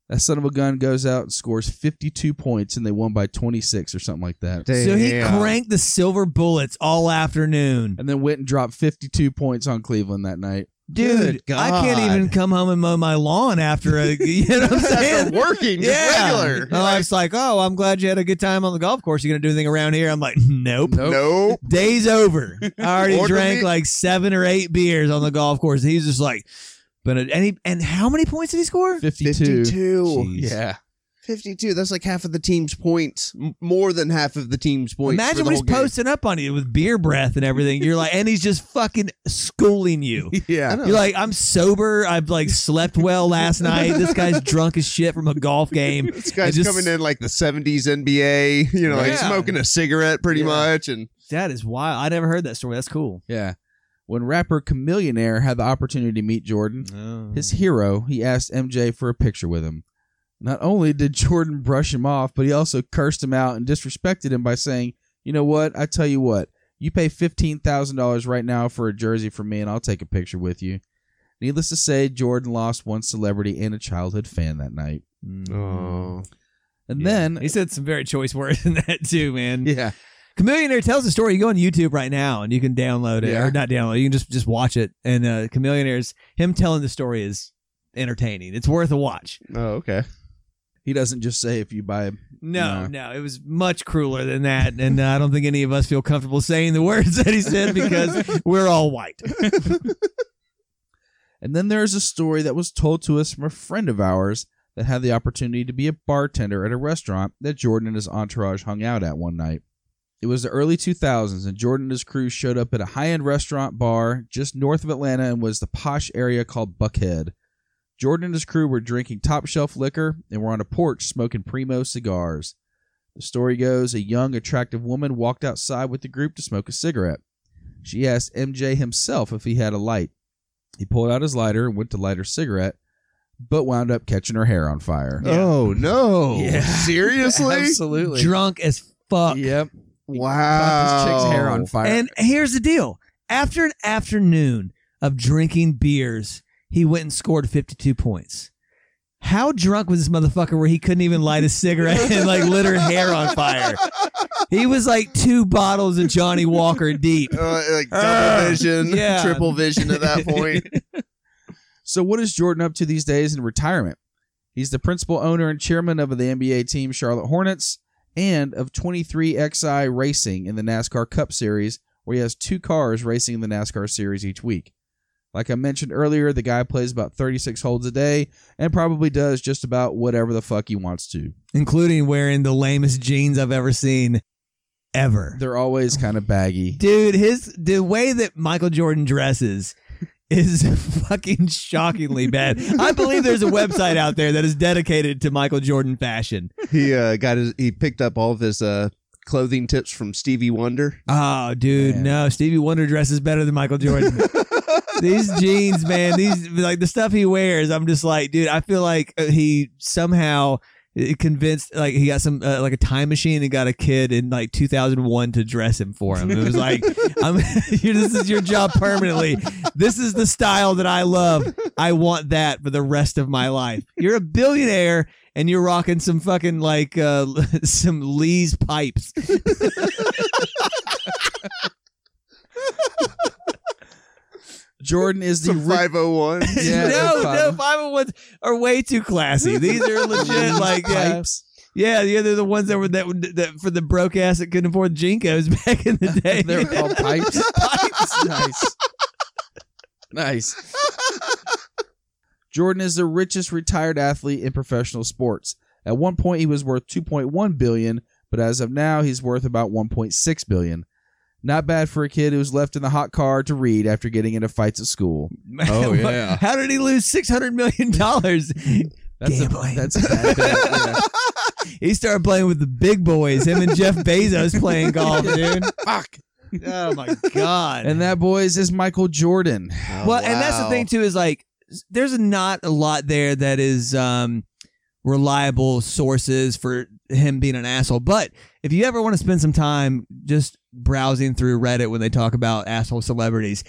That son of a gun goes out and scores 52 points and they won by 26 or something like that. So he cranked the silver bullets all afternoon. And then went and dropped 52 points on Cleveland that night. Dude, Good I can't God. even come home and mow my lawn after a <laughs> you know what I'm saying? After working, just yeah. regular. My wife's like, "Oh, I'm glad you had a good time on the golf course. You gonna do anything around here?" I'm like, "Nope, Nope. day's over. I already Order drank me- like seven or eight beers on the golf course." He's just like, "But uh, and he and how many points did he score?" 52. 52. Yeah. 52. That's like half of the team's points. M- more than half of the team's points. Imagine when he's game. posting up on you with beer breath and everything. You're like, and he's just fucking schooling you. <laughs> I Yeah. know. You're like, I'm sober. I've like slept well last night. This guy's <laughs> drunk as shit from a golf game. <laughs> This guy's just- coming in like the 70s NBA, you know, like Yeah. smoking a cigarette pretty Yeah. much. And That is wild. I never heard that story. That's cool. Yeah. When rapper Chamillionaire had the opportunity to meet Jordan, oh. his hero, he asked MJ for a picture with him. Not only did Jordan brush him off, but he also cursed him out and disrespected him by saying, You know what? I tell you what, you pay $15,000 right now for a jersey for me, and I'll take a picture with you. Needless to say, Jordan lost one celebrity and a childhood fan that night. oh, And Yeah. then, he said some very choice <laughs> words in that too, man. yeah, Chamillionaire tells the story. You go on YouTube right now and you can download it Yeah. or not download. it. You can just just watch it. And uh, Chamillionaire's him telling the story is entertaining. It's worth a watch. Oh, okay. He doesn't just say if you buy. No, No. no, it was much crueler than that, and uh, I don't think any of us feel comfortable saying the <laughs> words that he said because we're all white. <laughs> And then there's a story that was told to us from a friend of ours that had the opportunity to be a bartender at a restaurant that Jordan and his entourage hung out at one night. It was the early 2000s, and Jordan and his crew showed up at a high end restaurant bar just north of Atlanta and was the posh area called Buckhead. Jordan and his crew were drinking top shelf liquor and were on a porch smoking Primo cigars. The story goes a young, attractive woman walked outside with the group to smoke a cigarette. She asked MJ himself if he had a light. He pulled out his lighter and went to light her cigarette, but wound up catching her hair on fire. Oh no! <laughs> Yeah. Seriously? Absolutely. Drunk as fuck. Yep. Wow. Caught this chick's hair on fire. And here's the deal: after an afternoon of drinking beers, he went and scored 52 points. How drunk was this motherfucker where he couldn't even light a cigarette and like lit her hair on fire? He was like two bottles of Johnnie Walker deep. Uh, like double Ah, vision, yeah. triple vision at that point. <laughs> So, what is Jordan up to these days in retirement? He's the principal owner and chairman of the NBA team Charlotte Hornets and of 23XI Racing in the NASCAR Cup Series, where he has two cars racing in the NASCAR Series each week. Like I mentioned earlier, the guy plays about 36 holes a day and probably does just about whatever the fuck he wants to. including wearing the lamest jeans I've ever seen, ever. They're always kind of baggy. Dude, his the way that Michael Jordan dresses is <laughs> fucking shockingly bad. I believe there's a website out there that is dedicated to Michael Jordan fashion. he uh, got his. He picked up all of his uh, clothing tips from Stevie Wonder. Oh, dude, Man. no, Stevie Wonder dresses better than Michael Jordan. <laughs> these jeans, man, these like the stuff he wears. I'm just like, dude, I feel like uh, he somehow uh, convinced, like he got some uh, like a time machine and got a kid in like 2001 to dress him for him. It was like, <laughs> I'm, <laughs> this is your job permanently. This is the style that I love. I want that for the rest of my life. You're a billionaire. And you're rocking some fucking like uh, <laughs> some Lee's pipes. Jordan is the Some ri- five oh hundred one. <laughs> Yeah, no, no, five hundred ones are way too classy. These are <laughs> legit, like yeah, pipes. yeah, yeah. They're the ones that were that, would- that for the broke ass that couldn't afford JNCOs <laughs> back in the day. They're called pipes. Pipes. nice. Nice. Jordan is the richest retired athlete in professional sports. At one point he was worth 2.1 billion, but as of now he's worth about 1.6 billion. Not bad for a kid who was left in the hot car to read after getting into fights at school. <laughs> Oh, <laughs> yeah. How did he lose six hundred million dollars? <laughs> That's Gambling. A, that's a bad bet. yeah. He started playing with the big boys. Him and Jeff Bezos playing golf, dude. Fuck. Oh my god. And that boys is Michael Jordan. well, and that's the thing too is like there's not a lot there that is um reliable sources for him being an asshole. But if you ever want to spend some time just browsing through Reddit when they talk about asshole celebrities,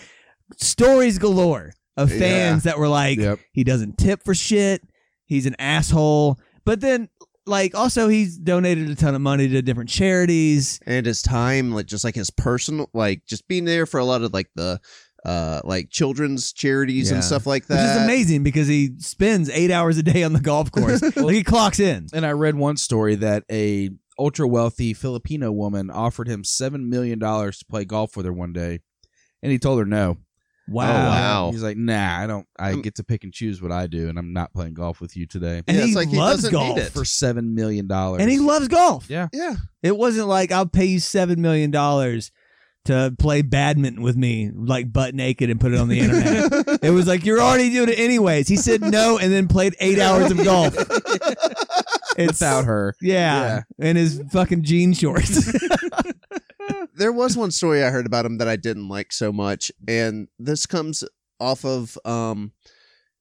stories galore of Yeah. fans that were like, Yep. he doesn't tip for shit, he's an asshole. But then like also he's donated a ton of money to different charities. and his time, like just like his personal, like just being there for a lot of like the uh like children's charities Yeah. and stuff like that. Which that. is amazing because he spends eight hours a day on the golf course. <laughs> like he clocks in. And I read one story that a ultra wealthy Filipino woman offered him seven million dollars to play golf with her one day, and he told her no. Wow. Oh, wow. He's like, nah, I don't. I Um, get to pick and choose what I do, and I'm not playing golf with you today And Yeah, he it's like he loves doesn't need golf. it. for seven million dollars. And he loves golf. Yeah. Yeah. It wasn't like I'll pay you seven million dollars to play badminton with me, like butt naked, and put it on the internet. <laughs> it was like you're already doing it anyways. He said no, and then played eight hours of golf. <laughs> It's without her. yeah, in his fucking jean shorts. <laughs> there was one story I heard about him that I didn't like so much, and this comes off of um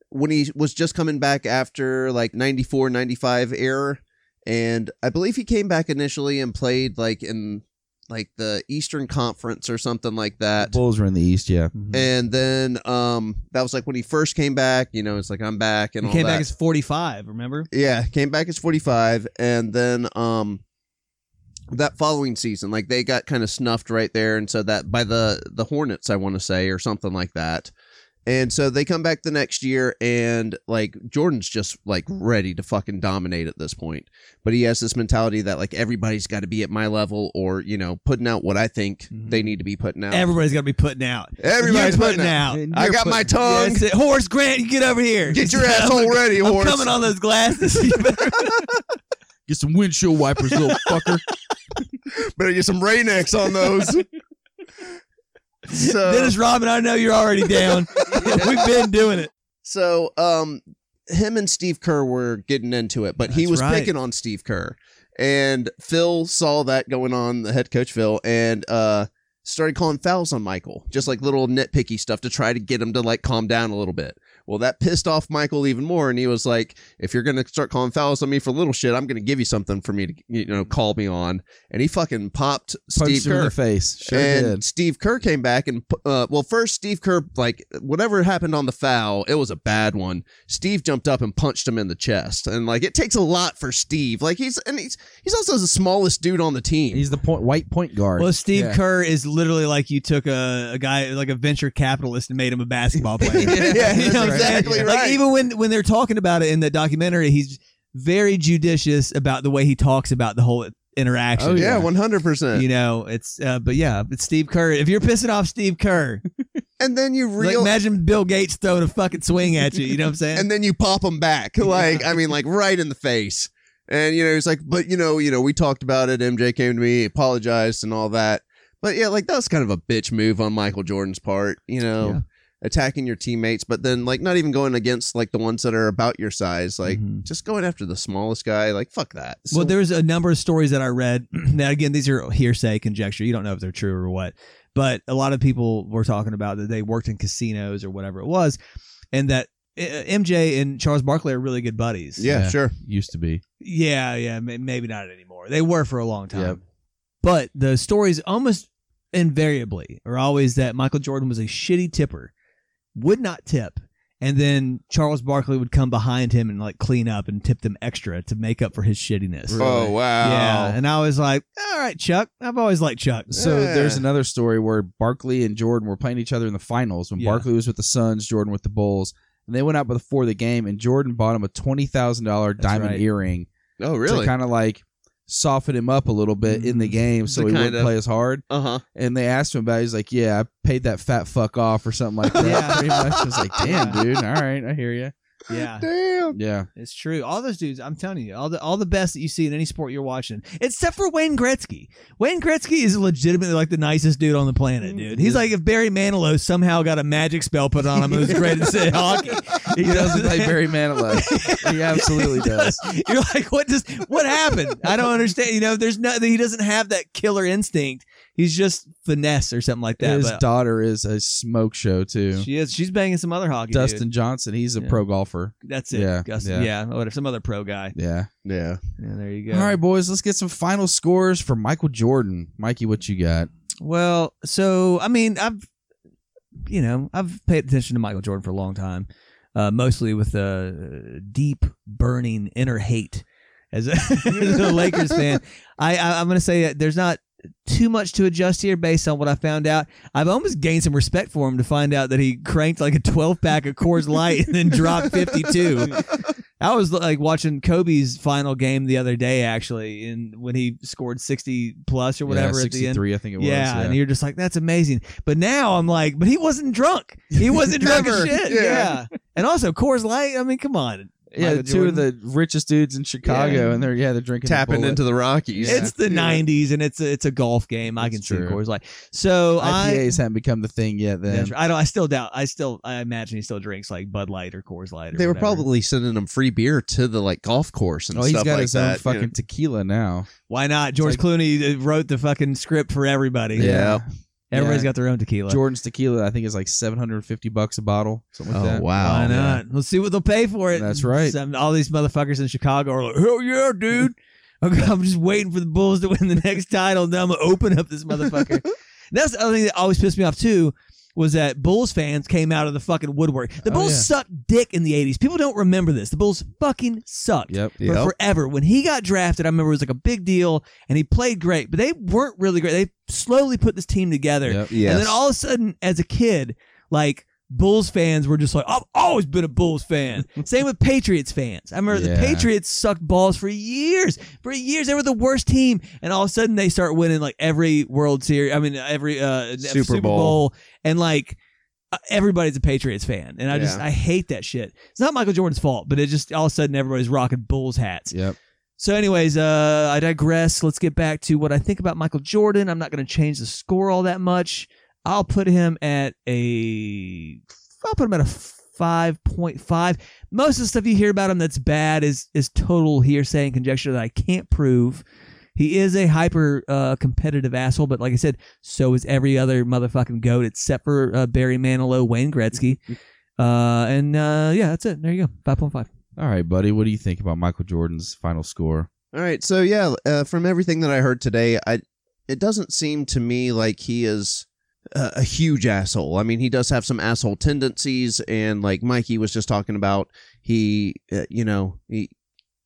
when he was just coming back after like 94 95 era and I believe he came back initially and played like in like the Eastern Conference or something like that. Bulls were in the East. Yeah. And then um that was like when he first came back, you know, it's like I'm back and he all came that. back as forty five. Remember? Yeah, came back as 45 and then um that following season, like they got kind of snuffed right there, and so that by the the Hornets, I want to say, or something like that. And so they come back the next year, and like Jordan's just like ready to fucking dominate at this point. But he has this mentality that like everybody's got to be at my level, or you know, putting out what I think Mhm. they need to be putting out. Everybody's got to be putting out. Everybody's You're putting out. And I you're got my tongue. That's it. Horace Grant, you get over here. Get your <laughs> I'm asshole ready, I'm Horace. coming on those glasses. <laughs> Get some windshield wipers, little fucker. <laughs> Better get some Rain-X on those. So Dennis Robin, I know you're already down. <laughs> We've been doing it. So, um, him and Steve Kerr were getting into it, but he That's was right. picking on Steve Kerr, and Phil saw that going on. The head coach Phil and uh started calling fouls on Michael, just like little nitpicky stuff to try to get him to like calm down a little bit. Well, that pissed off Michael even more, and he was like, "If you're gonna start calling fouls on me for little shit, I'm gonna give you something for me to you know call me on." And he fucking popped Punched Steve him in Kerr. the face. Sure and did. Steve Kerr came back and uh, well, first Steve Kerr like whatever happened on the foul, it was a bad one. Steve jumped up and punched him in the chest, and like it takes a lot for Steve. Like he's and he's he's also the smallest dude on the team. He's the point white point guard. Well, Steve Yeah. Kerr is literally like you took a, a guy like a venture capitalist and made him a basketball player. Yeah, <laughs> <laughs> You know what I'm that's saying? exactly Like right. even when when they're talking about it in the documentary, he's very judicious about the way he talks about the whole interaction. Oh, yeah, yeah. one hundred percent. You know, it's uh, but yeah, it's Steve Kerr. If you're pissing off Steve Kerr, <laughs> And then you like imagine Bill Gates throwing a fucking swing at you. You know what I'm saying? and then you pop him back, <laughs> like I mean, like right in the face. And you know, he's like, but you know, you know, we talked about it. MJ came to me, apologized, and all that. But yeah, like that was kind of a bitch move on Michael Jordan's part. You know, Yeah. Attacking your teammates, but then like not even going against like the ones that are about your size. Like Mhm. just going after the smallest guy. Like fuck that. well, there's a number of stories that I read. <clears throat> Now, again, these are hearsay, conjecture. You don't know if they're true or what. But a lot of people were talking about that they worked in casinos or whatever it was, and that uh, MJ and Charles Barkley are really good buddies. yeah, Yeah. sure. used to be. yeah, yeah. Maybe not anymore. They were for a long time. Yep. But the stories almost invariably are always that Michael Jordan was a shitty tipper, would not tip, and then Charles Barkley would come behind him and like clean up and tip them extra to make up for his shittiness. Oh wow. Yeah, and I was like, all right, Chuck. I've always liked Chuck. So Yeah. there's another story where Barkley and Jordan were playing each other in the finals when Yeah. Barkley was with the Suns, Jordan with the Bulls, and they went out before the game, and Jordan bought him a twenty thousand dollar diamond right. earring Oh really? to kind of like soften him up a little bit in the Mhm. game, so To he wouldn't of- play as hard. Uh huh. And they asked him about. it. He's like, "Yeah, I paid that fat fuck off or something like that." <laughs> Yeah. pretty much. I was like, "Damn, dude. All right, I hear you." Yeah, Damn. Yeah, it's true. All those dudes, I'm telling you, all the all the best that you see in any sport you're watching, except for Wayne Gretzky. Wayne Gretzky is legitimately like the nicest dude on the planet, dude. He's like if Barry Manilow somehow got a magic spell put on him and was great at say <laughs> hockey. he doesn't play Barry Manilow. He absolutely <laughs> does. You're like, what does what happened? I don't understand. You know, there's no he doesn't have that killer instinct. He's just finesse or something like that. His but daughter is a smoke show too. she is she's banging some other hockey. Dustin dude. Johnson, he's a Yeah. pro golfer. That's it. Yeah, Gus- yeah. yeah. Whatever. Some other pro guy. Yeah. Yeah. Yeah, there you go. All right, boys, let's get some final scores for Michael Jordan. Mikey, what you got? Well, so I mean, I've you know I've paid attention to Michael Jordan for a long time, uh, mostly with a deep, burning inner hate as a, <laughs> as a Lakers fan. <laughs> I, I I'm going to say that there's not too much to adjust here based on what I found out. I've almost gained some respect for him to find out that he cranked like a 12 pack of Coors Light and then dropped <laughs> 52. I was like watching Kobe's final game the other day, actually, and when he scored 60 plus or whatever yeah, at the end. 63, I think it was. Yeah, and you're just like, that's amazing. But now I'm like, but he wasn't drunk. He wasn't <laughs> drunk as shit. Yeah. Yeah. And also Coors Light. I mean, come on. Yeah, Michael two of the richest dudes in Chicago, Yeah. and they're yeah they're drinking the Tapping Bullet. into the Rockies. Yeah. It's the Yeah. '90s, and it's a, it's a golf game. I That's can see true. Coors Light. So I. IPAs haven't become the thing yet. Then That's right. I don't. I still doubt. I still. I imagine he still drinks like Bud Light or Coors Light. Or They were whatever. probably sending him free beer to the like golf course and oh, he's stuff got like his that. own you fucking know. tequila now. Why not? George like- Clooney uh, wrote the fucking script for everybody. Yeah. Everybody's Yeah. got their own tequila. Jordan's tequila, I think, is like seven hundred and fifty bucks a bottle, something like Oh that. wow. Why not? Let's see what they'll pay for it. That's right. Some, all these motherfuckers in Chicago are like, hell yeah, dude. <laughs> Okay, I'm just waiting for the Bulls to win the next title. Now I'm gonna open up this motherfucker. <laughs> That's the other thing that always pissed me off too. Was that Bulls fans came out of the fucking woodwork. The Oh, Bulls yeah. sucked dick in the 80s. People don't remember this. The Bulls fucking sucked Yep. for Yep. forever. When he got drafted, I remember it was like a big deal and he played great, but they weren't really great. They slowly put this team together. Yep. Yes. And then all of a sudden, as a kid, like Bulls fans were just like, I've always been a Bulls fan. <laughs> Same with Patriots fans. I remember Yeah. the Patriots sucked balls for years. For years, they were the worst team, and all of a sudden they start winning like every World Series. I mean, every uh, Super Bowl. and like. uh, Everybody's a Patriots fan, and I just I hate that shit. It's not Michael Jordan's fault, but it just all of a sudden everybody's rocking Bulls hats. Yep. So, anyways, uh, I digress. Let's get back to what I think about Michael Jordan. I'm not going to change the score all that much. I'll put him at a. I'll put him at a five point five. Most of the stuff you hear about him that's bad is is total hearsay and conjecture that I can't prove. He is a hyper uh, competitive asshole, but like I said, so is every other motherfucking goat except for uh, Barry Manilow, Wayne Gretzky, <laughs> uh, and uh, yeah, that's it. There you go, five point five. All right, buddy. What do you think about Michael Jordan's final score? All right, so yeah, uh, from everything that I heard today, I it doesn't seem to me like he is a, huge asshole. I mean, he does have some asshole tendencies, and like Mikey was just talking about, he, uh, you know, he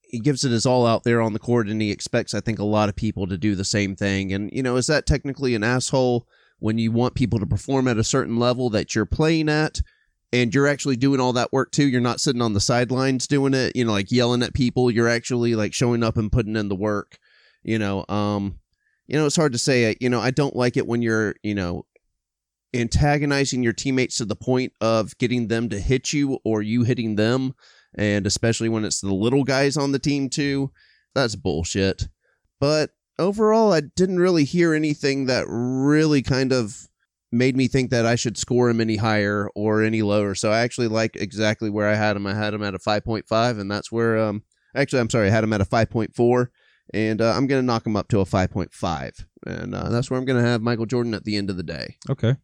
he gives it his all out there on the court, and he expects, I think, a lot of people to do the same thing. And you know, is that technically an asshole when you want people to perform at a certain level that you're playing at? and you're actually doing all that work too. You're not sitting on the sidelines doing it, you know, like yelling at people. You're actually like showing up and putting in the work. You know, um, you know, it's hard to say. You know, I don't like it when you're, you know, antagonizing your teammates to the point of getting them to hit you or you hitting them, and especially when it's the little guys on the team too. That's bullshit. But overall, I didn't really hear anything that really kind of made me think that I should score him any higher or any lower. So I actually like exactly where I had him. I had him at a 5.5, and that's where, um, actually, I'm sorry, I had him at a 5.4, and uh, I'm going to knock him up to a 5.5. And uh, that's where I'm going to have Michael Jordan at the end of the day. Okay.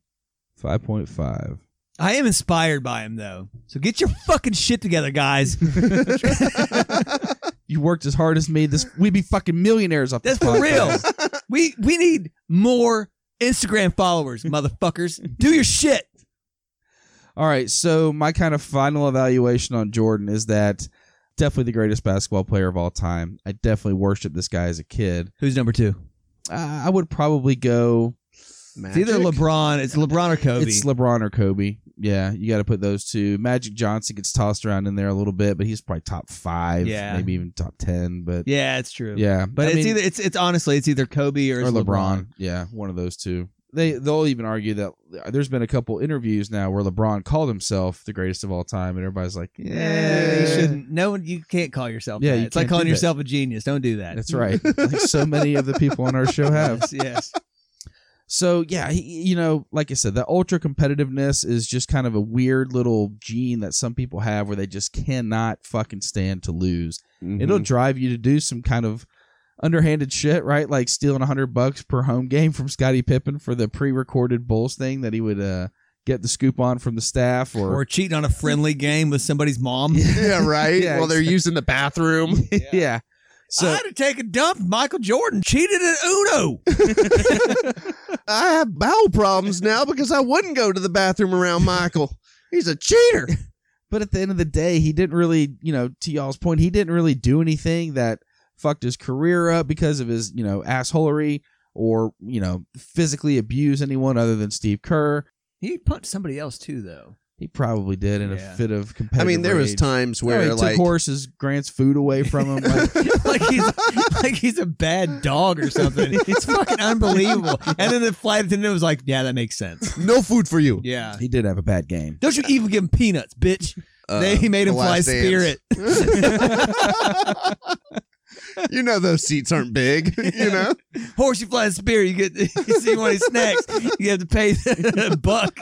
5.5. I am inspired by him though. So get your <laughs> fucking shit together, guys. <laughs> You worked as hard as me. This we'd be fucking millionaires off this That's for real. we we need more Instagram followers, motherfuckers. Do your shit. All right, so my kind of final evaluation on Jordan is that definitely the greatest basketball player of all time. I definitely worshiped this guy as a kid. Who's number two? Uh, I would probably go. It's either LeBron. It's LeBron or Kobe. It's LeBron or Kobe. Yeah, you got to put those two. Magic Johnson gets tossed around in there a little bit, but he's probably top five, Yeah. maybe even top ten. But yeah, it's true. yeah, but I it's mean- either it's it's honestly it's either Kobe or, or LeBron. LeBron. Yeah, one of those two. They they'll even argue that there's been a couple interviews now where LeBron called himself the greatest of all time, and everybody's like, Yeah, yeah, you shouldn't. No. You can't call yourself. Yeah, that. you it's like calling yourself a genius. Don't do that. That's right. <laughs> like so many of the people on our show have. yes, yes. So yeah, he, you know, like I said, the ultra competitiveness is just kind of a weird little gene that some people have where they just cannot fucking stand to lose. Mhm. It'll drive you to do some kind of underhanded shit, right? Like stealing a hundred bucks per home game from Scottie Pippen for the pre-recorded Bulls thing that he would uh, get the scoop on from the staff, or, Or cheating on a friendly game with somebody's mom. <laughs> yeah, right. Yeah, While they're using the bathroom. <laughs> yeah. I So had to take a dump. Michael Jordan cheated at Uno. <laughs> I have bowel problems now because I wouldn't go to the bathroom around Michael. He's a cheater. But at the end of the day, he didn't really, you know, to y'all's point, he didn't really do anything that fucked his career up because of his, you know, assholery or, you know, physically abuse anyone other than Steve Kerr. He punched somebody else too, though. He probably did in Yeah. a fit of competitive I mean, there was rage. times where he like took Horace's Grant's food away from him. Like, <laughs> like he's like he's a bad dog or something. It's fucking unbelievable. And then the flight attendant was like, "Yeah, that makes sense." no food for you. Yeah. he did have a bad game. Don't you even give him peanuts, bitch? Uh, they made him fly Last Dance. Spirit. <laughs> you know those seats aren't big. <laughs> You know. Horse, you fly Spirit. You get you see one of his snacks. You have to pay a buck.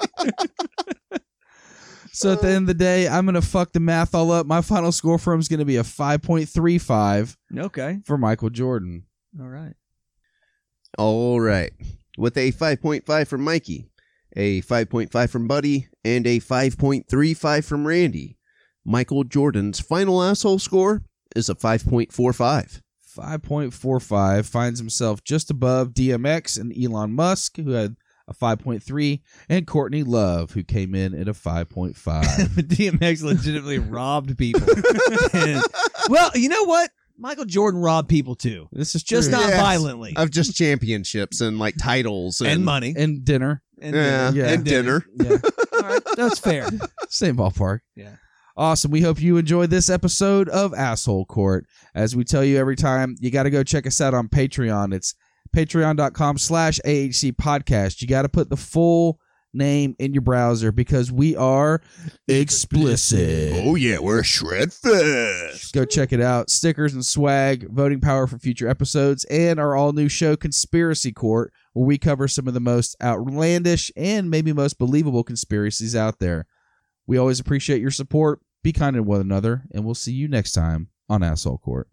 So at the uh. end of the day, I'm gonna fuck the math all up. My final score for him is gonna be a 5.35 Okay. for Michael Jordan. All right. All right. With a 5.5 from Mikey, a 5.5 from Buddy, and a 5.35 from Randy, Michael Jordan's final asshole score is a 5.45. 5.45 finds himself just above DMX and Elon Musk, who had a 5.3, and Courtney Love, who came in at a 5.5. <laughs> DMX legitimately <laughs> robbed people. And- well, you know what? Michael Jordan robbed people too, this is just true. not Yes. violently. Of just championships and like titles and, and money. and dinner. And Yeah, Yeah. and dinner. Yeah, All right, that's fair. <laughs> same ballpark. Yeah. Awesome. We hope you enjoyed this episode of Asshole Court. As we tell you every time, you got to go check us out on Patreon. It's patreon.com slash AHC podcast. You got to put the full name in your browser because we are explicit. Oh yeah, we're shred fest. Go check it out. Stickers and swag, voting power for future episodes, and our all new show, Conspiracy Court, where we cover some of the most outlandish and maybe most believable conspiracies out there. We always appreciate your support. Be kind to one another, and we'll see you next time on Asshole Court.